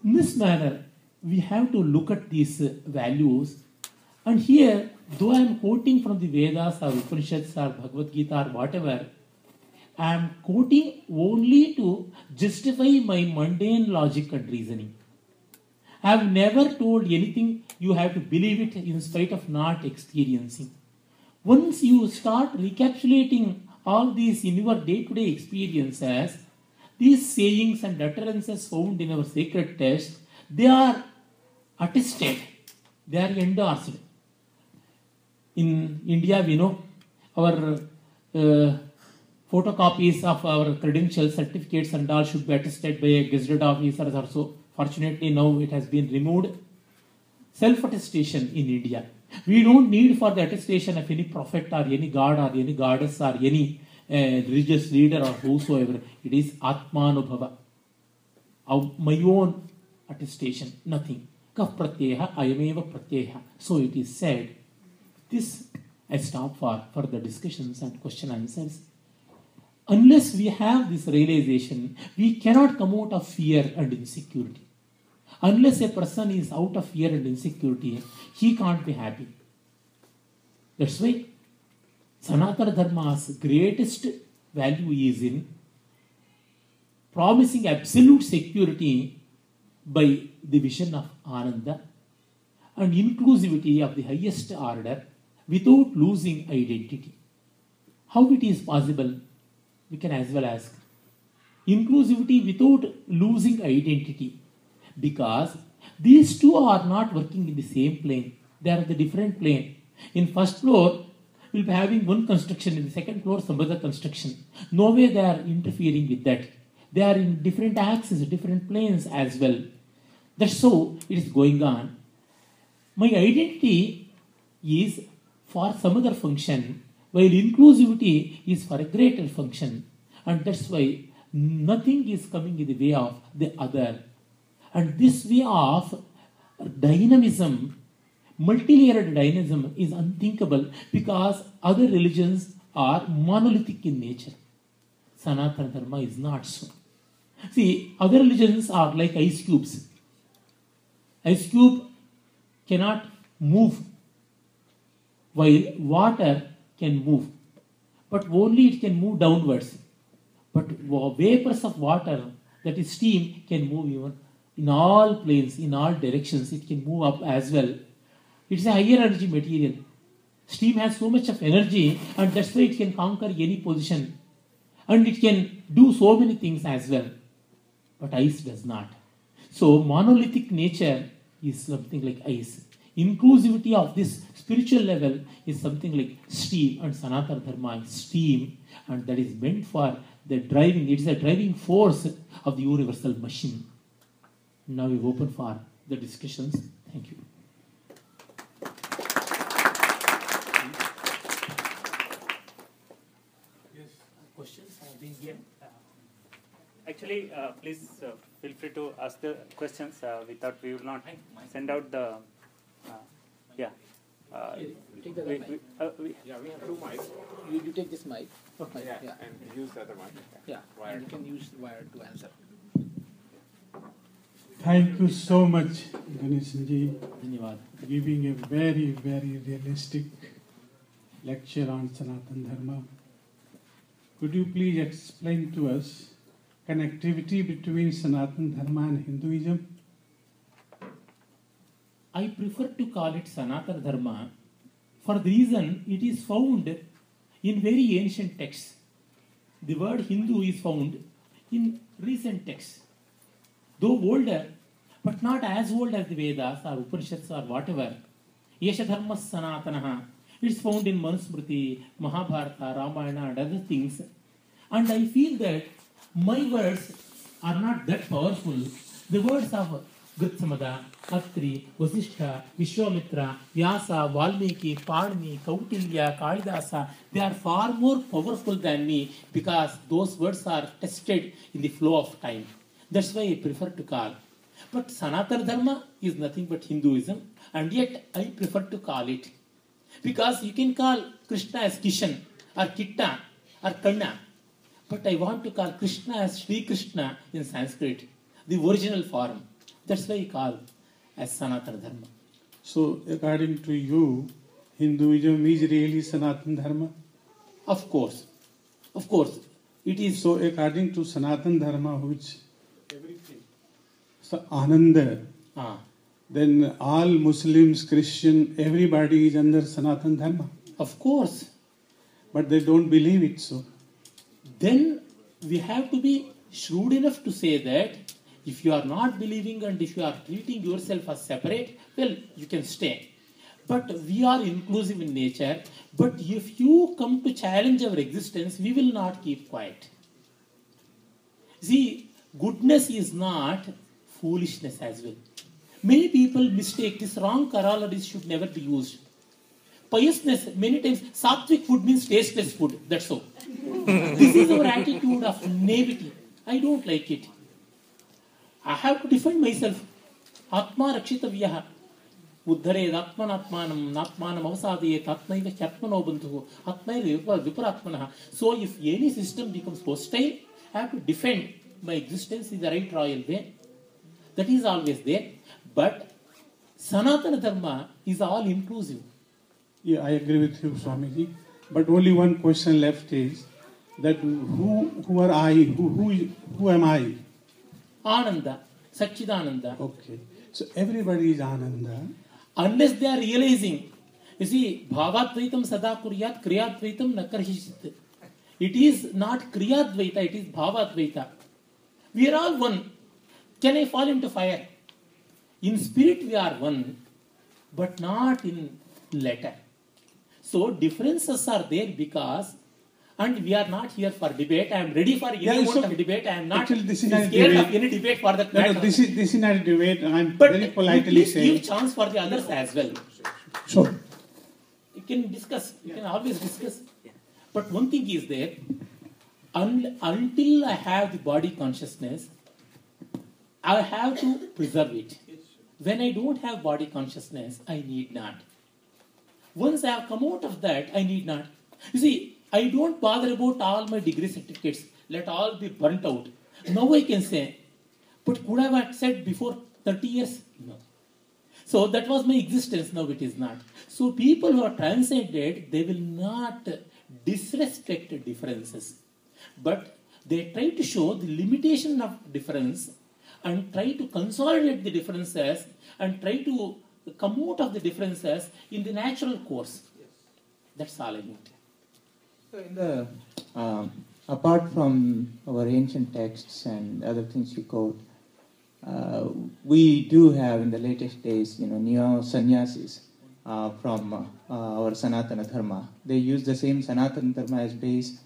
In this manner, we have to look at these uh, values. And here, though I am quoting from the Vedas or Upanishads or Bhagavad Gita or whatever, I am quoting only to justify my mundane logic and reasoning. I have never told anything you have to believe it in spite of not experiencing. Once you start recapitulating all these in your day to day experiences, these sayings and utterances found in our sacred text, they are attested, they are endorsed. In India, we know our uh, photocopies of our credentials, certificates, and all should be attested by a gazetted officer or so. Fortunately, now it has been removed. Self attestation in India. We don't need for the attestation of any prophet or any god or any goddess or any uh, religious leader or whosoever. It is Atmanubhava. Of my own attestation, nothing. Kaf pratyeha, ayameva pratyeha. So it is said. This I stop for further discussions and question answers. Unless we have this realization, we cannot come out of fear and insecurity. Unless a person is out of fear and insecurity, he can't be happy. That's why Sanatana Dharma's greatest value is in promising absolute security by the vision of Ananda and inclusivity of the highest order without losing identity. How it is possible? We can as well ask. Inclusivity without losing identity. Because these two are not working in the same plane. They are the different plane. In first floor, we'll be having one construction. In the second floor, some other construction. No way they are interfering with that. They are in different axes, different planes as well. That's so it is going on. My identity is for some other function, while inclusivity is for a greater function. And that's why nothing is coming in the way of the other. And this way of dynamism, multi-layered dynamism, is unthinkable because other religions are monolithic in nature. Sanatana Dharma is not so. See, other religions are like ice cubes. Ice cube cannot move while water can move, but only it can move downwards. But vapors of water, that is steam, can move even in all planes, in all directions. It can move up as well. It's a higher energy material. Steam has so much of energy, and that's why it can conquer any position, and it can do so many things as well. But ice does not. So monolithic nature is something like ice. Inclusivity of this spiritual level is something like steam, and Sanatana Dharma is steam, and that is meant for the driving. It is a driving force of the universal machine. Now we open for the discussions. Thank you. Yes, questions have been here. Actually, uh, please uh, feel free to ask the questions. Uh, we thought we will not send out the. Uh, yeah. Uh, Take the we, other we, mic. uh, we, Yeah, we have two mics. You, you take this mic. Okay. Yeah, Yeah, yeah, and use the other mic. yeah. Wired. And you can use the wire to answer. Thank you so much, Ganeshanji, धन्यवाद giving a very, very realistic lecture on Sanatan Dharma. Could you please explain to us connectivity between Sanatan Dharma and Hinduism? I prefer to call it Sanatana Dharma for the reason it is found in very ancient texts. The word Hindu is found in recent texts, though older, but not as old as the Vedas or Upanishads or whatever. Yesha Dharma Sanatanaha. It's found in Manusmriti, Mahabharata, Ramayana, and other things. And I feel that my words are not that powerful. The words of Gritsamada, Atri, Vasishtha, Vishwamitra, Vyasa, Valmiki, Panini, Kautilya, Kalidasa, they are far more powerful than me because those words are tested in the flow of time. That's why I prefer to call. But Sanatana Dharma is nothing but Hinduism, and yet I prefer to call it. Because you can call Krishna as Kishan, or Kitta, or Kanna, but I want to call Krishna as Sri Krishna in Sanskrit, the original form. That's why I call as Sanatana Dharma. So, according to you, Hinduism is really Sanatan Dharma? Of course, of course, it is So, according to Sanatan Dharma, which so Ananda, Ah, then all Muslims, Christian, everybody is under Sanatan Dharma. of course. But they don't believe it so. Then we have to be shrewd enough to say that if you are not believing and if you are treating yourself as separate, well, you can stay. But we are inclusive in nature. But if you come to challenge our existence, we will not keep quiet. See, goodness is not foolishness as well. Many people mistake this wrong corollary should never be used. Piousness, many times, sattvic food means tasteless food, that's all. this is our attitude of naivety. I don't like it. I have to defend myself. Atma rakshitavyaha. ಉದ್ಧರೇದ ಆತ್ಮನಾತ್ಮಾನಂ ನಾತ್ಮಾನಂ ಅವಸಾದಯೇತ್ ಆತ್ಮೈವ ಹ್ಯಾತ್ಮನೋ ಬಂಧು ಆತ್ಮೈವ ವಿಪರಾತ್ಮನಃ So if any system becomes hostile, I have to defend. My existence in the right royal way that is always there but Sanatana Dharma is all inclusive Yeah, I agree with you, Swamiji. But only one question left is that who who are I? Who who who am I? Ananda Satchidananda Okay. So everybody is Ananda. unless they are realizing you see bhavatvaitam sada kuryat kriyatvaitam na karhishit it is not kriyadvaita it is bhavatvaita we are all one can i fall into fire in spirit we are one but not in letter so differences are there because and we are not here for debate. I am ready for any Yeah, so- of debate. I am not actually this is not a of debate. any debate for that No, matter. no, this is this is not a debate. I'm but very politely saying. give chance for the others as well. Sure. You can discuss. You can always discuss. But one thing is there. Un- until I have the body consciousness, I have to preserve it. When I don't have body consciousness, I need not. Once I have come out of that, I need not. You see, I don't bother about all my degree certificates. Let all be burnt out. Now I can say, but could I have said before 30 years? No. So that was my existence, now it is not. So people who are transcended, they will not disrespect differences. But they try to show the limitation of difference and try to consolidate the differences and try to come out of the differences in the natural course. That's all I need. So in the um, apart from our ancient texts and other things you quote, uh, we do have in the latest days, you know, neo sannyasis uh, from uh, our Sanatana Dharma. They use the same Sanatana Dharma as base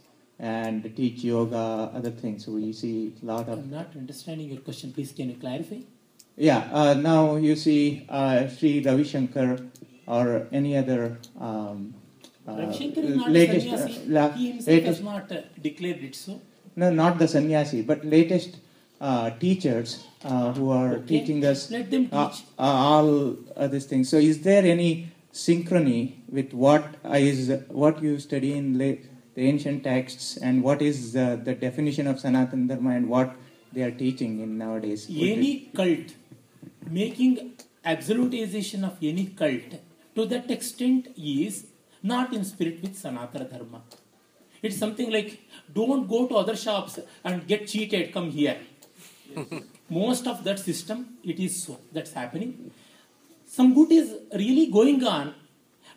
and teach yoga, other things. So we see a lot of I'm not understanding your question. Please, can you clarify? yeah. Uh, now you see uh, Sri Ravi Shankar or any other. Um, uh, Ravi Shankar is not a sannyasi. uh, he himself latest has not uh, declared it so. No, not the sannyasi, but latest uh, teachers uh, who are Okay. teaching us Let them teach. uh, all these things. So, is there any synchrony with what is what you study in la- the ancient texts and what is the, the definition of Sanatana Dharma and what they are teaching in nowadays? Any cult making absolutization of any cult to that extent is not in spirit with Sanatana Dharma. It's something like don't go to other shops and get cheated, come here. Most of that system, it is so. That's happening. Some good is really going on,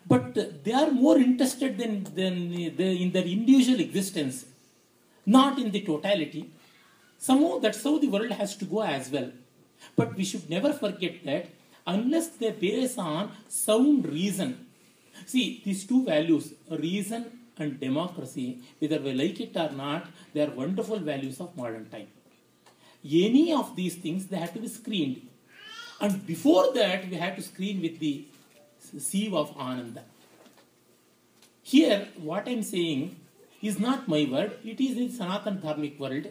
but they are more interested than, than in their individual existence, not in the totality. Somehow that's how the world has to go as well. But we should never forget that unless they base on sound reason. See, these two values, reason and democracy, whether we like it or not, they are wonderful values of modern time. Any of these things, they have to be screened. And before that, we have to screen with the sieve of Ananda. Here, what I'm saying is not my word, it is in Sanatan Dharmic world.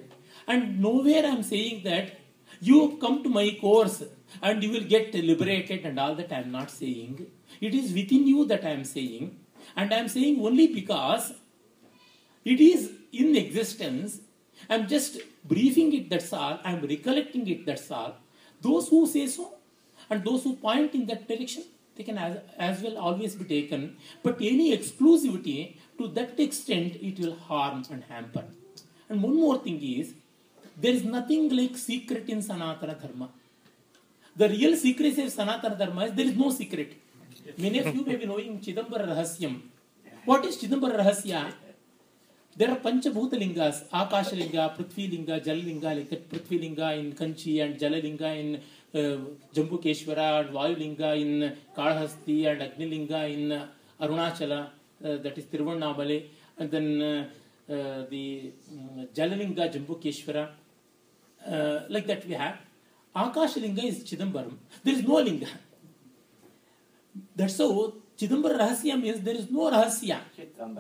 And nowhere I'm saying that you come to my course and you will get liberated and all that I'm not saying. It is within you that I'm saying. And I'm saying only because it is in existence. I'm just briefing it, that's all. I'm recollecting it, that's all. Those who say so and those who point in that direction, they can as, as well always be taken. But any exclusivity to that extent, it will harm and hamper. And one more thing is, there is nothing like secret in Sanatana Dharma. The real secrecy of Sanatana Dharma is there is no secret. Many of you may be knowing Chidambara Rahasyam. What is Chidambara Rahasya? There are Panchabhuta Lingas, Akasha Linga, Prithvi Linga, Jal Linga, like that Prithvi Linga in Kanchi and Jala Linga in Jambukeshwara and Vayulinga in Kalahasti and Agnilinga in uh, Arunachala, uh, that is Tiruvannamalai, and then uh, uh, the um, Jalalinga Jambukeshwara, uh, like that we have. Akashalinga is Chidambaram. There is no linga. That's how Chidambara Rahasya means there is no Rahasya.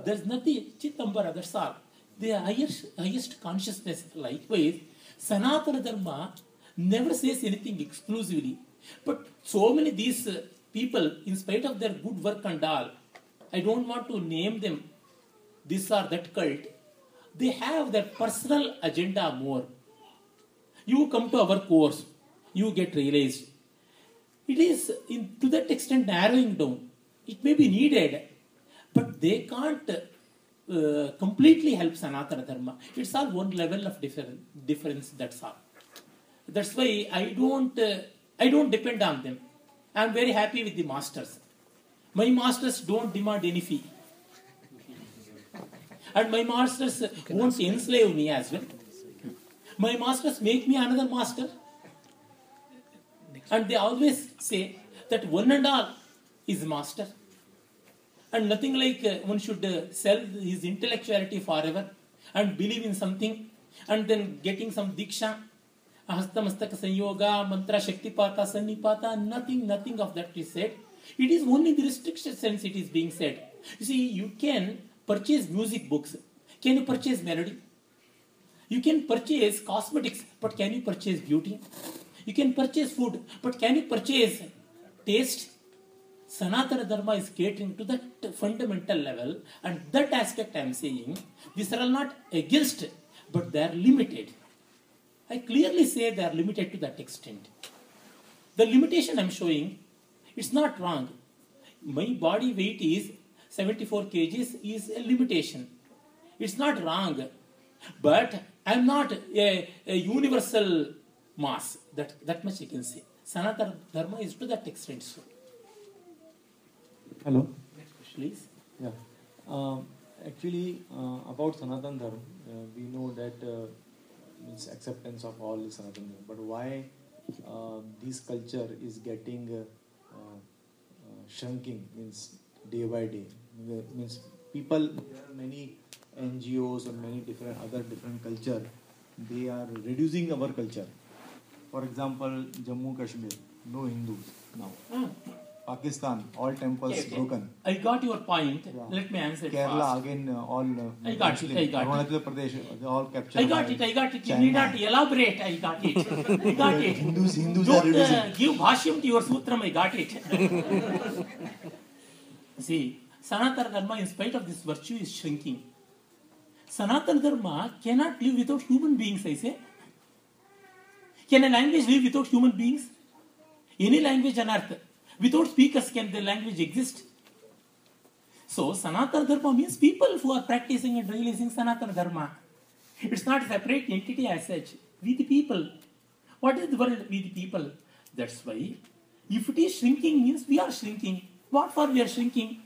There is nothing. Chidambara, that's all. The highest, highest consciousness. Likewise, Sanatana Dharma never says anything exclusively. But so many these uh, people, in spite of their good work and all, I don't want to name them this or that cult, they have their personal agenda more. You come to our course, you get realized. It is in, to that extent narrowing down. It may be needed, but they can't uh, completely help Sanatana Dharma. It's all one level of differ- difference, that's all. That's why I don't, uh, I don't depend on them. I'm very happy with the masters. My masters don't demand any fee. And my masters won't enslave me as well. My masters make me another master. And they always say that one and all is master. And nothing like uh, one should uh, sell his intellectuality forever and believe in something and then getting some diksha, हस्तमस्तक संयोग मंत्र शक्ति पाता सन्नीपात nothing nothing of that is said it is only the restricted sense it is being said you see you can purchase music books can you purchase melody you can purchase cosmetics but can you purchase beauty you can purchase food but can you purchase taste Sanatan Dharma is catering to that fundamental level and that aspect I am seeing this are not against but they are limited I clearly say they are limited to that extent. The limitation I am showing, it's not wrong. My body weight is 74 kgs is a limitation. It's not wrong. But I'm not a, a universal mass. That, that much you can say. Sanatana Dharma is to that extent so. Hello. Please. Yeah. Um, actually, uh, about Sanatan Dharma, uh, we know that uh, means acceptance of all is Sanatan Dharma. But why uh, this culture is getting uh, uh, shrinking means day by day means people many NGOs or many different other different culture they are reducing our culture. For example, Jammu Kashmir, no Hindus now. Pakistan, all temples okay, okay. broken. I got your point. Yeah. Let me answer Kerala fast. again, uh, all. Uh, I got it, I got it. Pradesh, all captured. I got it, I got it. You need not elaborate. I got it. I got it. Hindus, Hindus Don't uh, give bhashyam to your sutram. I got it. See, Sanatana Dharma, in spite of this virtue, is shrinking. Sanatana Dharma cannot live without human beings, I say. Can a language live without human beings? Any language on earth. Without speakers, can the language exist? So, Sanatana Dharma means people who are practicing and realizing Sanatana Dharma. It's not a separate entity as such. We the people. What is the world? We the people. That's why, if it is shrinking, means we are shrinking. What for we are shrinking?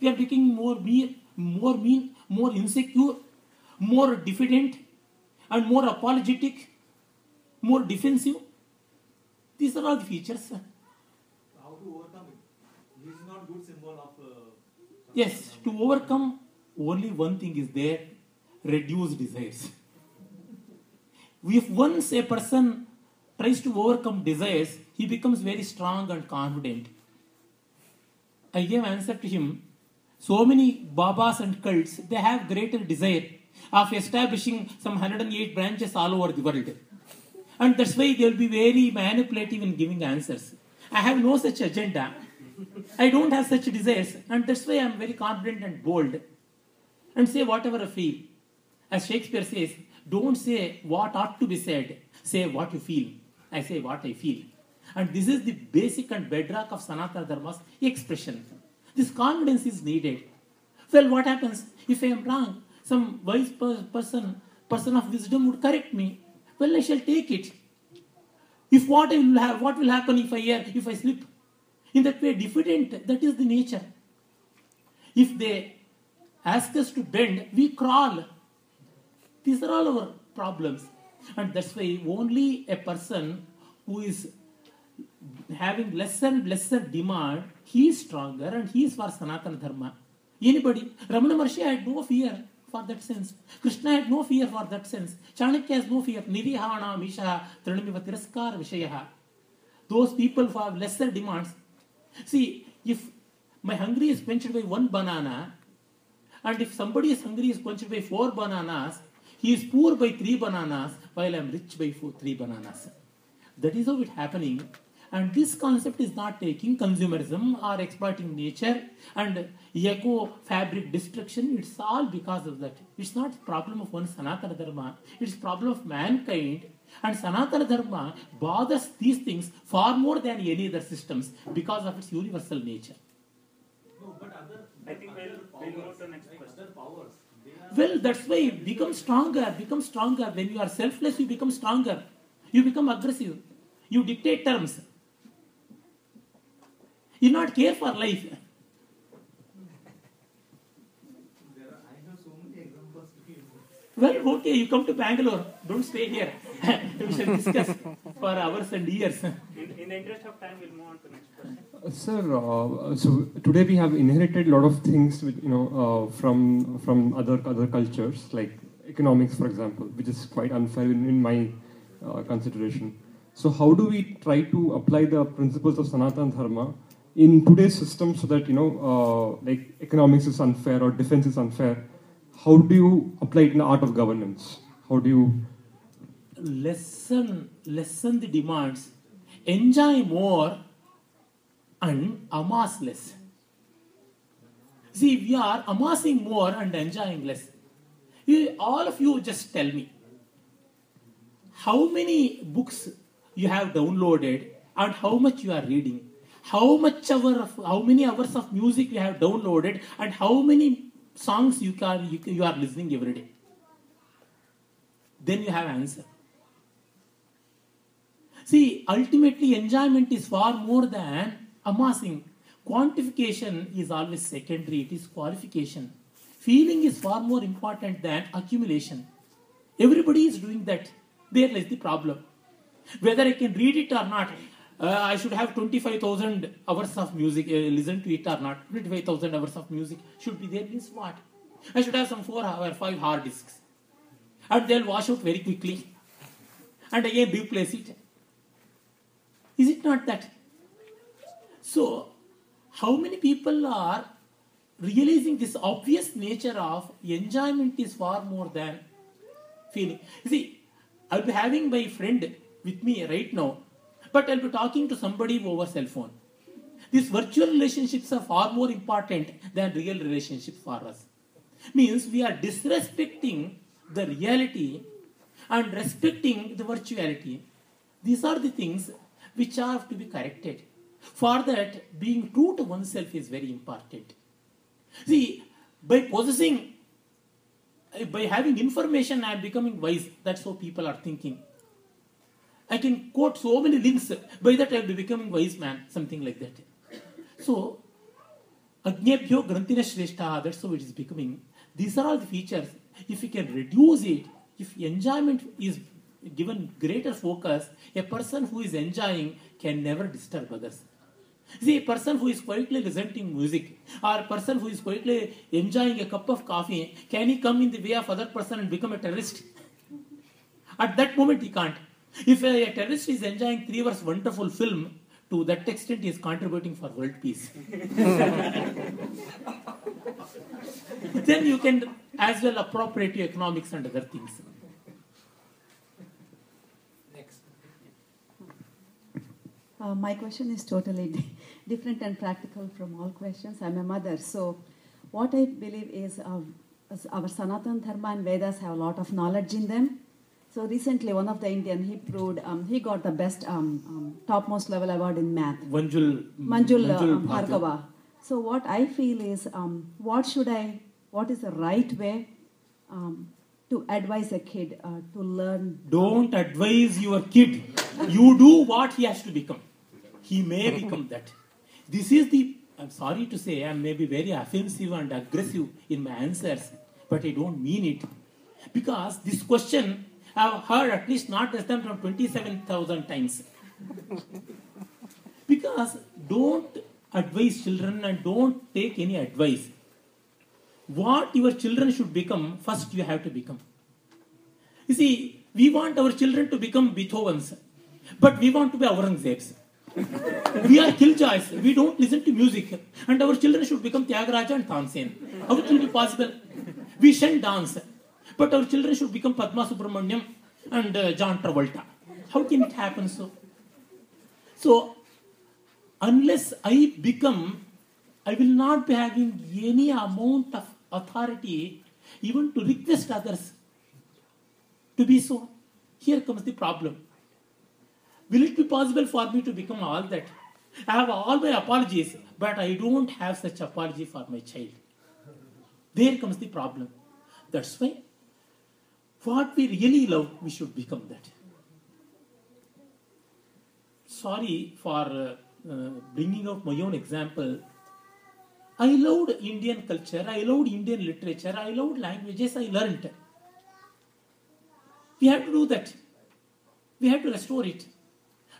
We are becoming more mean, more mean, more insecure, more diffident, and more apologetic, more defensive. These are all the features. To overcome it? This is not good symbol of. Uh, Yes, to overcome, only one thing is there reduce desires. If once a person tries to overcome desires, he becomes very strong and confident. I gave answer to him. So many Babas and cults, they have greater desire of establishing some 108 branches all over the world. And that's why they will be very manipulative in giving answers. I have no such agenda. I don't have such desires, and that's why I'm very confident and bold and say whatever I feel. As Shakespeare says, don't say what ought to be said, say what you feel. I say what I feel. And this is the basic and bedrock of Sanatana Dharma's expression. This confidence is needed. Well, what happens if I am wrong? Some wise person, person of wisdom would correct me. Well, I shall take it. If what will have, what will happen if I err, if I slip? In that way, diffident, that is the nature. If they ask us to bend, we crawl. These are all our problems. And that's why only a person who is having lesser and lesser demand, he is stronger and he is for Sanatana Dharma. Anybody? Ramana Maharshi had no fear for that sense. Krishna had no fear for that sense. Chanakya has no fear. Nirihana Misha Trinamiva Tiraskar Vishayaha. Those people who have lesser demands. See, if my hungry is quenched by one banana, and if somebody is hungry is quenched by four bananas, he is poor by three bananas, while I am rich by four, three bananas. That is how it's happening. And this concept is not taking consumerism or exploiting nature and eco fabric destruction. It's all because of that. It's not problem of one Sanatana Dharma. It's problem of mankind. And Sanatana Dharma bothers these things far more than any other systems because of its universal nature. No, but other. I think we'll, we'll move to next question. Powers. Well, that's why you become stronger, become stronger. When you are selfless, you become stronger. You become aggressive. You dictate terms. You not care for life. There are, I have so many examples to give. Well, okay, you come to Bangalore. Don't stay here. we shall discuss for hours and years. In, in the interest of time, we'll move on to the next question. Uh, Sir, uh, so today we have inherited a lot of things, with, you know, uh, from from other other cultures, like economics, for example, which is quite unfair in, in my uh, consideration. So, how do we try to apply the principles of Sanatana Dharma in today's system, so that you know, uh, like economics is unfair or defense is unfair? How do you apply it in the art of governance? How do you Lessen, lessen the demands. Enjoy more and amass less. See, we are amassing more and enjoying less. You, all of you just tell me how many books you have downloaded and how much you are reading. How much hour of, how many hours of music you have downloaded and how many songs you can you, you are listening every day. Then you have answer. See, ultimately, enjoyment is far more than amassing. Quantification is always secondary, it is qualification. Feeling is far more important than accumulation. Everybody is doing that. There lies the problem. Whether I can read it or not, I should have 25,000 hours of music, uh, listen to it or not. 25,000 hours of music should be there means what? I should have some 4 or 5 hard disks. And they'll wash out very quickly. And again replace it. Is it not that? So, how many people are realizing this obvious nature of enjoyment is far more than feeling? You see, I'll be having my friend with me right now, but I'll be talking to somebody over cell phone. These virtual relationships are far more important than real relationships for us. Means we are disrespecting the reality and respecting the virtuality. These are the things which have to be corrected. For that, being true to oneself is very important. See, by possessing, by having information, I am becoming wise. That's how people are thinking. I can quote so many links. By that, I will be becoming wise man, something like that. So, Ajnebhyo Grantina Shrestha, that's how it is becoming. These are all the features. If you can reduce it, if enjoyment is given greater focus, a person who is enjoying can never disturb others. See, a person who is quietly listening music or a person who is quietly enjoying a cup of coffee, can he come in the way of other person and become a terrorist? At that moment, he can't. If a, a terrorist is enjoying three hours wonderful film, to that extent, he is contributing for world peace. then you can as well appropriate your economics and other things. Next. Uh, my question is totally di- different and practical from all questions. I'm a mother, so what I believe is as our Sanatan Dharma and Vedas have a lot of knowledge in them. So recently, one of the Indian he proved um, he got the best um, um, topmost level award in math. Manjul, Manjul, uh, um, Bhargava. So what I feel is, um, what should I, what is the right way um, to advise a kid uh, to learn? Don't advise your kid. You do what he has to become. He may become that. This is the, I'm sorry to say, I may be very offensive and aggressive in my answers, but I don't mean it. Because this question I've heard at least not less than from 27,000 times. Because don't advise children and don't take any advice. What your children should become, first you have to become. You see, we want our children to become Beethovens, but we want to be Aurangzebs. we are killjoys. We don't listen to music. And our children should become Tyagaraja and Tansen. How it will be possible? We shouldn't dance. But our children should become Padma Subramaniam and uh, John Travolta. How can it happen so? So, unless I become, I will not be having any amount of authority even to request others to be so. Here comes the problem. Will it be possible for me to become all that? I have all my apologies, but I don't have such apology for my child. There comes the problem. That's why what we really love, we should become that. Sorry for uh, uh, bringing out my own example. I loved Indian culture, I loved Indian literature, I loved languages, I learned. We have to do that. We have to restore it.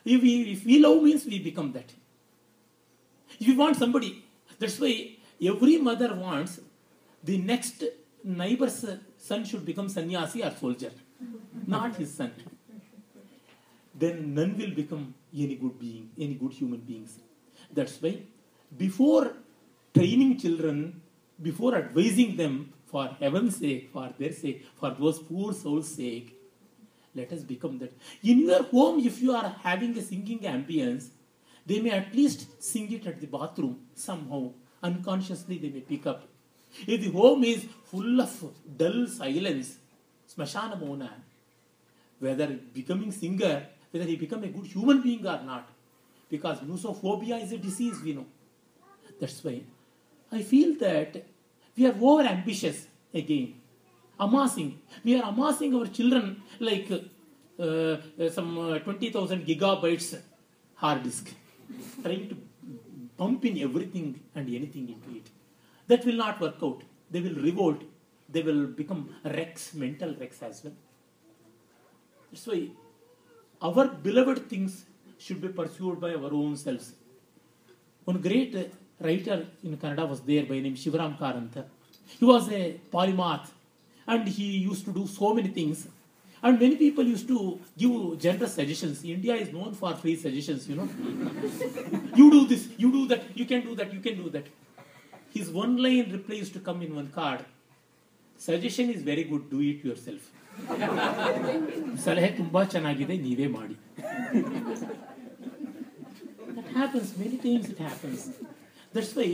If we, if we love means we become that. If you want somebody, that's why every mother wants the next neighbor's son should become sannyasi or soldier, not his son. Then none will become any good being, any good human beings. That's why before training children, before advising them for heaven's sake, for their sake, for those poor souls' sake, let us become that. In your home, if you are having a singing ambience, they may at least sing it at the bathroom somehow. Unconsciously, they may pick up. If the home is full of dull silence, smashana mona, whether becoming singer, whether he become a good human being or not, because musophobia is a disease, we know. That's why I feel that we are over ambitious again amassing. We are amassing our children like uh, uh, some uh, 20,000 gigabytes hard disk, trying to pump in everything and anything into it. That will not work out. They will revolt. They will become wrecks, mental wrecks as well. That's why our beloved things should be pursued by our own selves. One great uh, writer in Kannada was there by name Shivaram Karanth. He was a polymath and he used to do so many things. And many people used to give generous suggestions. India is known for free suggestions, you know. you do this, you do that, you can do that, you can do that His one line reply used to come in one card. Suggestion is very good, do it yourself. ಸಲಹೆ ತುಂಬಾ ಚೆನ್ನಾಗಿದೆ ನೀವೇ ಮಾಡಿ that happens many times it happens that's why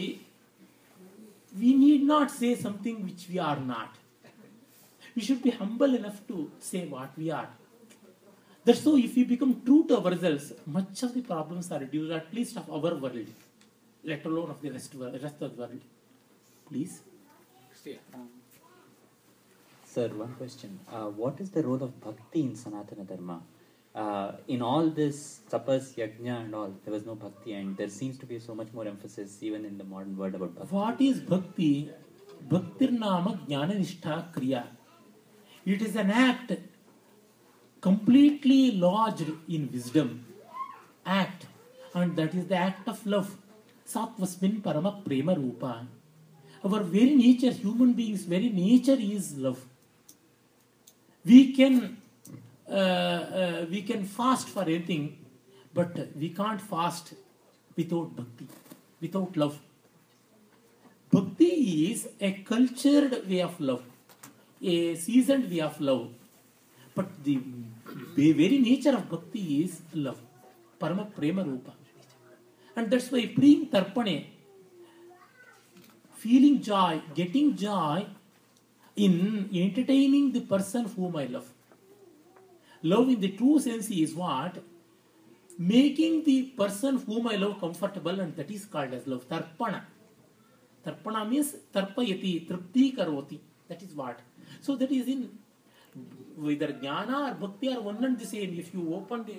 we need not say something which we are not we should be humble enough to say what we are. That's so if we become true to ourselves, much of the problems are reduced, at least of our world, let alone of the rest, rest of the world. Please. Sir, one question. Uh, what is the role of bhakti in Sanatana Dharma? Uh, in all this tapas, yajna, and all, there was no bhakti, and there seems to be so much more emphasis even in the modern world about bhakti. What is bhakti? Bhaktir nama jnana nishtha kriya. It is an act completely lodged in wisdom. Act. And that is the act of love. सात्वस्मिन परम प्रेम रूपा our very nature human beings very nature is love we can we can fast for anything but we can't fast without bhakti without love bhakti is a cultured way of love a season way of love but the very nature of bhakti is love परम प्रेम रूपा And that's why praying tarpane, feeling joy, getting joy in entertaining the person whom I love. Love in the true sense is what? Making the person whom I love comfortable, and that is called as love. Tarpana. Tarpana means tarpayati, tripti karoti. That is what. So that is in whether jnana or bhakti are one and the same. If you open the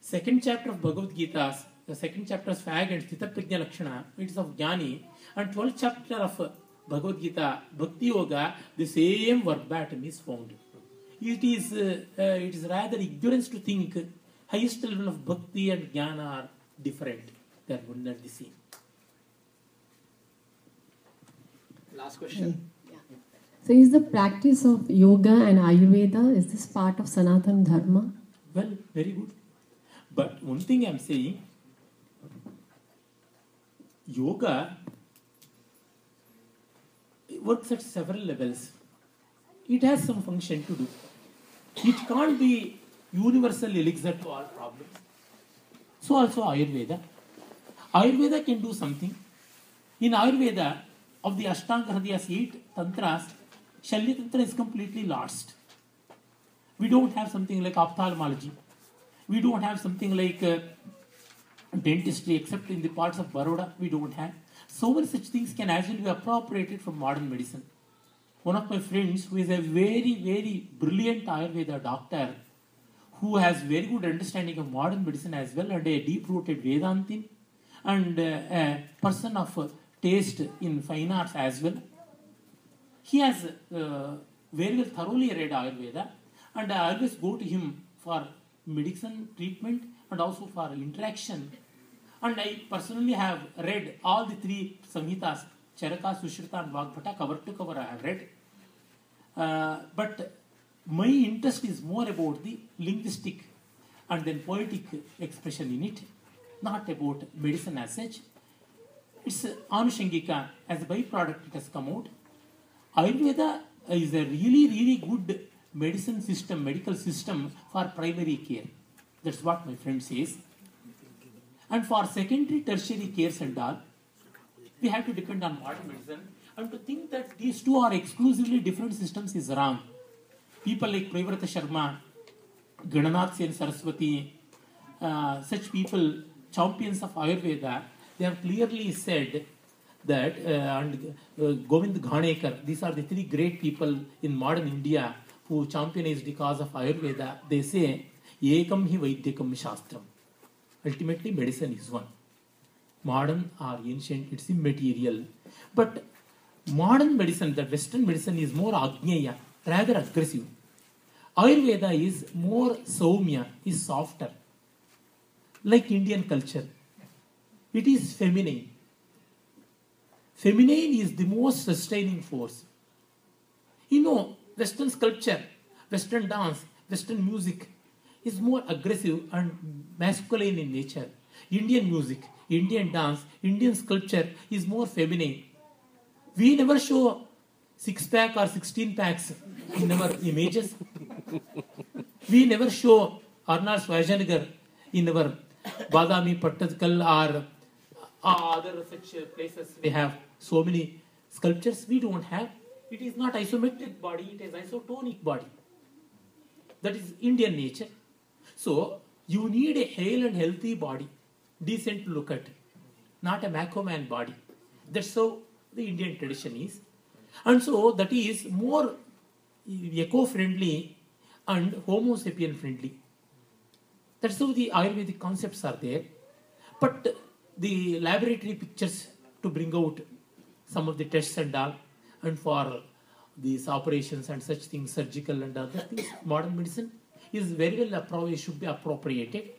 second chapter of Bhagavad Gita, the second chapter is Fag and Sthita Prajna Lakshana, it is of Jnani, and 12th chapter of Bhagavad Gita, Bhakti Yoga, the same verbatim is found. It is, uh, uh, it is rather ignorance to think highest level of bhakti and jnana are different. They are one and the same. Last question. Yeah. So, is the practice of yoga and Ayurveda is this part of Sanatan Dharma? Well, very good. But one thing I'm saying, yoga works at several levels. It has some function to do. It can't be universal elixir to all problems. So also Ayurveda. Ayurveda can do something. In Ayurveda, of the Ashtanga Hridayas, eight tantras, Shalya Tantra is completely lost. We don't have something like ophthalmology. We don't have something like uh, dentistry, except in the parts of Baroda, we don't have. So many such things can actually be appropriated from modern medicine. One of my friends, who is a very, very brilliant Ayurveda doctor, who has very good understanding of modern medicine as well, and a deep-rooted Vedantin, and uh, a person of taste in fine arts as well. He has uh, very well thoroughly read Ayurveda, and I always go to him for medicine treatment and also for interaction. And I personally have read all the three Samhitas, Charaka, Sushruta, and Vagbhata, cover to cover I have read. Uh, but my interest is more about the linguistic and then poetic expression in it, not about medicine as such. It's Anushangika, as a byproduct, it has come out. Ayurveda is a really, really good medicine system, medical system for primary care. That's what my friend says. And for secondary, tertiary cares and all, we have to depend on modern medicine. And to think that these two are exclusively different systems is wrong. People like Priyavrata Sharma, Gananath Sen Saraswati, uh, such people, champions of Ayurveda, they have clearly said that, uh, and uh, Govind Ghanekar, these are the three great people in modern India who championized the cause of Ayurveda. They say, Ekam hi Vaidyakam Shastram. Ultimately, medicine is one. Modern or ancient, it's immaterial. But modern medicine, the Western medicine, is more Agneya, rather aggressive. Ayurveda is more Saumya, is softer. Like Indian culture, it is feminine. Feminine is the most sustaining force. You know, Western sculpture, Western dance, Western music is more aggressive and masculine in nature. Indian music, Indian dance, Indian sculpture is more feminine. We never show six pack or 16 packs in our images. We never show Arnold Schwarzenegger in our Badami, Pattadakal or other such places. We have so many sculptures. We don't have. It is not isometric body, it is isotonic body. That is Indian nature. So you need a hale and healthy body, decent to look at, not a Macho Man body. That's how the Indian tradition is. And so that is more eco-friendly and Homo sapien friendly. That's how the Ayurvedic concepts are there. But the laboratory pictures to bring out some of the tests and all, and for these operations and such things, surgical and other things, modern medicine is very well appro- should be appropriated,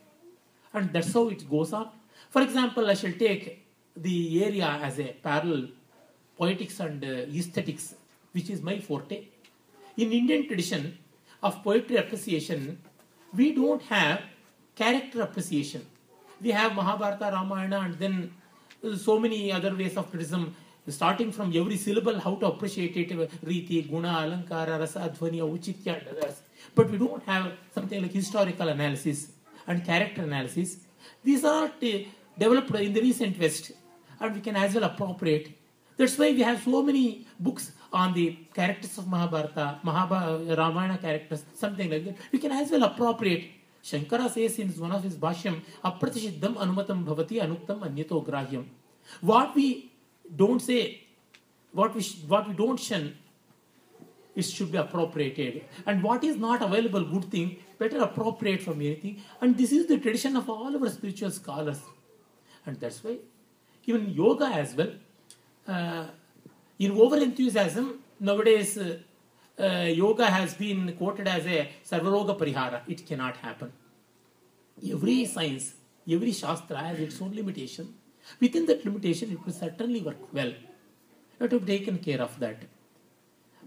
and that's how it goes on. For example, I shall take the area as a parallel poetics and uh, aesthetics, which is my forte. In Indian tradition of poetry appreciation, we don't have character appreciation. We have Mahabharata, Ramayana, and then uh, so many other ways of criticism, starting from every syllable, how to appreciate it, uh, Riti, Guna, Alankara, Rasa, Dhvani, Uchitya, and others. But we don't have something like historical analysis and character analysis. These are t- uh, developed in the recent West, and we can as well appropriate. That's why we have so many books on the characters of Mahabharata, Mahabharata, uh, Ramayana characters, something like that. We can as well appropriate. Shankara says in one of his bhashyam, Apratisiddham anumatam bhavati anuktam anyato grahyam. What we don't say, what we, what we don't shun, it should be appropriated. And what is not available, good thing, better appropriate from anything. And this is the tradition of all our spiritual scholars. And that's why even yoga as well, uh, in over enthusiasm, nowadays uh, uh, yoga has been quoted as a sarvaroga parihara. It cannot happen. Every science, Every Shastra has its own limitation. Within that limitation, it will certainly work well. You have to be taken care of that.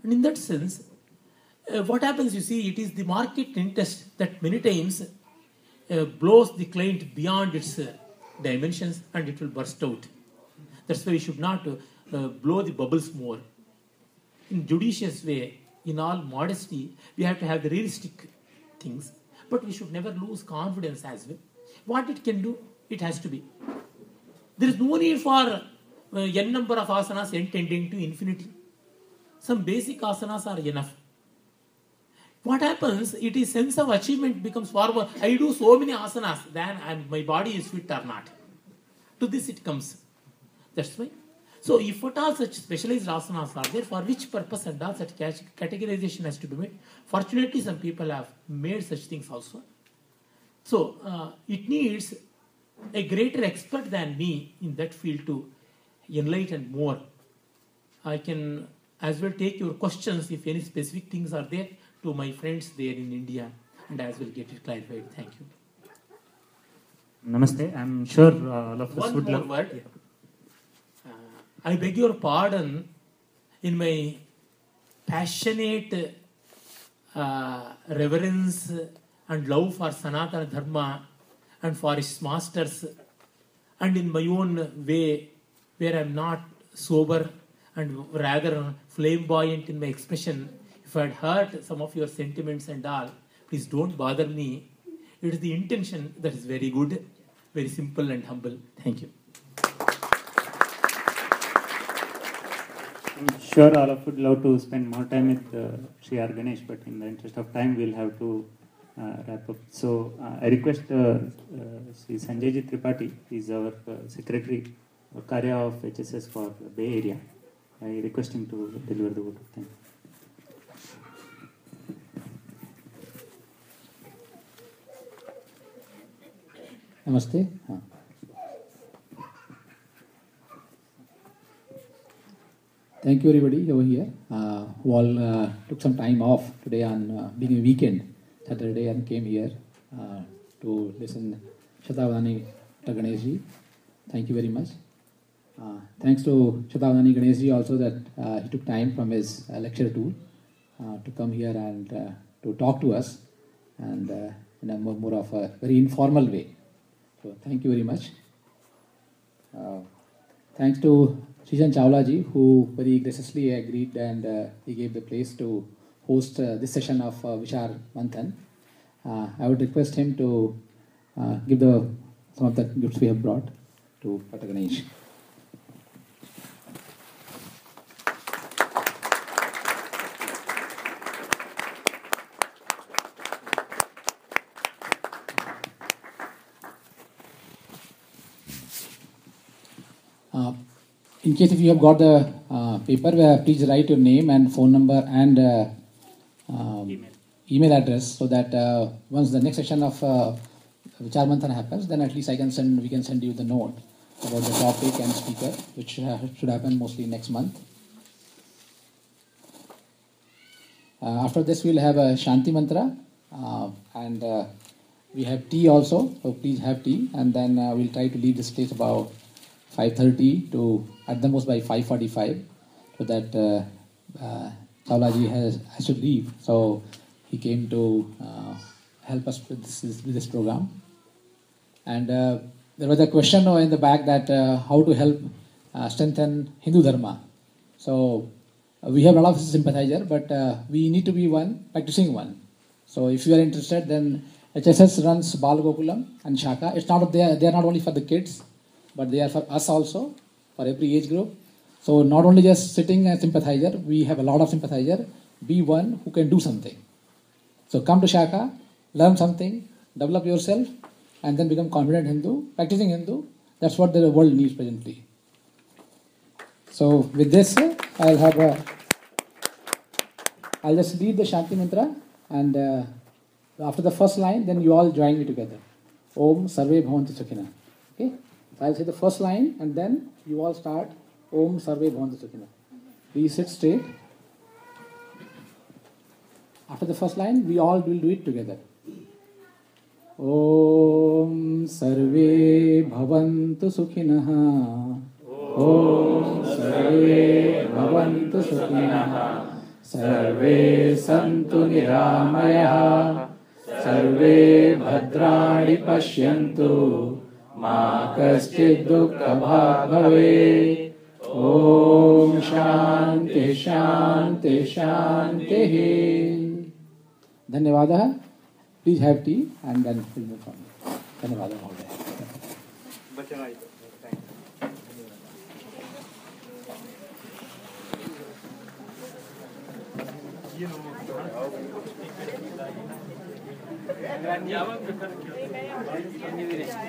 And in that sense, uh, what happens, you see, it is the market interest that many times uh, blows the client beyond its uh, dimensions and it will burst out. That's why we should not uh, blow the bubbles more. In judicious way, in all modesty, we have to have the realistic things, but we should never lose confidence as well. What it can do, it has to be. There is no need for uh, n number of asanas n tending to infinity. Some basic asanas are enough. What happens? It is sense of achievement becomes more. I do so many asanas, then I'm, my body is fit or not. To this it comes. That's why. So if at all such specialized asanas are there, for which purpose and all such categorization has to be made. Fortunately, some people have made such things also. So uh, it needs a greater expert than me in that field to enlighten more. I can as well take your questions if any specific things are there to my friends there in India and as well get it clarified. Thank you. Namaste. I'm sure uh, all of us One would more love. word. Uh, I beg your pardon in my passionate uh, reverence and love for Sanatana Dharma and for its masters, and in my own way, where I'm not sober and rather flamboyant in my expression. If I had hurt some of your sentiments and all, please don't bother me. It is the intention that is very good, very simple and humble. Thank you. I'm sure all of would love to spend more time with uh, Sri. Ganesh, but in the interest of time, we'll have to uh, wrap up. So uh, I request uh, uh, Sri Sanjayji Tripathi, he's our uh, secretary, Karya of HSS for Bay Area. I request him to deliver the word. Thank you. Namaste. Thank you, everybody over here uh, who all uh, took some time off today on uh, being a weekend, Saturday, and came here uh, to listen Shatavadhani Ganeshji. Thank you very much. Uh, thanks to Shatavadhani Ganeshji also that uh, he took time from his uh, lecture tour uh, to come here and uh, to talk to us and in a more, more of a very informal way. So thank you very much. Thanks to Srijan Chawla ji, who very graciously agreed and he gave the place to host this session of Vichar Manthan. I would request him to give the some of the gifts we have brought to Pata Ganesh. Uh, in case if you have got the uh, paper, uh, please write your name and phone number and uh, um, email. address so that uh, once the next session of uh, happens, then at least I can send we can send you the note about the topic and speaker, which uh, should happen mostly next month. Uh, after this, we'll have a Shanti Mantra uh, and uh, we have tea also. So please have tea, and then uh, we'll try to leave this place about 5:30 to at the most by 5:45, so that uh, uh, has has to leave. So he came to uh, help us with this, with this program. And uh, there was a question in the back that uh, how to help uh, strengthen Hindu Dharma. So uh, we have a lot of sympathizer, but we need to be one, practicing one. So if you are interested, then HSS runs Bal Gokulam and Shaka. It's not they are, they are not only for the kids, but they are for us also, for every age group. So not only just sitting as sympathizer, we have a lot of sympathizer. Be one who can do something. So come to Shaka, learn something, develop yourself, and then become confident Hindu, practicing Hindu. That's what the world needs presently. So with this, I'll have a, I'll just read the Shanti Mantra, and uh, after the first line, then you all join me together. Om Sarve Bhavantu Sukhina. Okay? So I'll say the first line, and then you all start Om Sarve Bhavantu Sukhina. Please sit straight. After the first line, we all will do it together. ॐ सर्वे भवन्तु सुखिनः ॐ सर्वे भवन्तु सुखिनः सर्वे सन्तु निरामयः सर्वे भद्राणि पश्यन्तु मा कश्चित् दुःखभाग् भवेत् ॐ शान्ति शान्ति शान्तिः। धन्यवादः। Please have tea and then will move on धन्यवादः महोदय।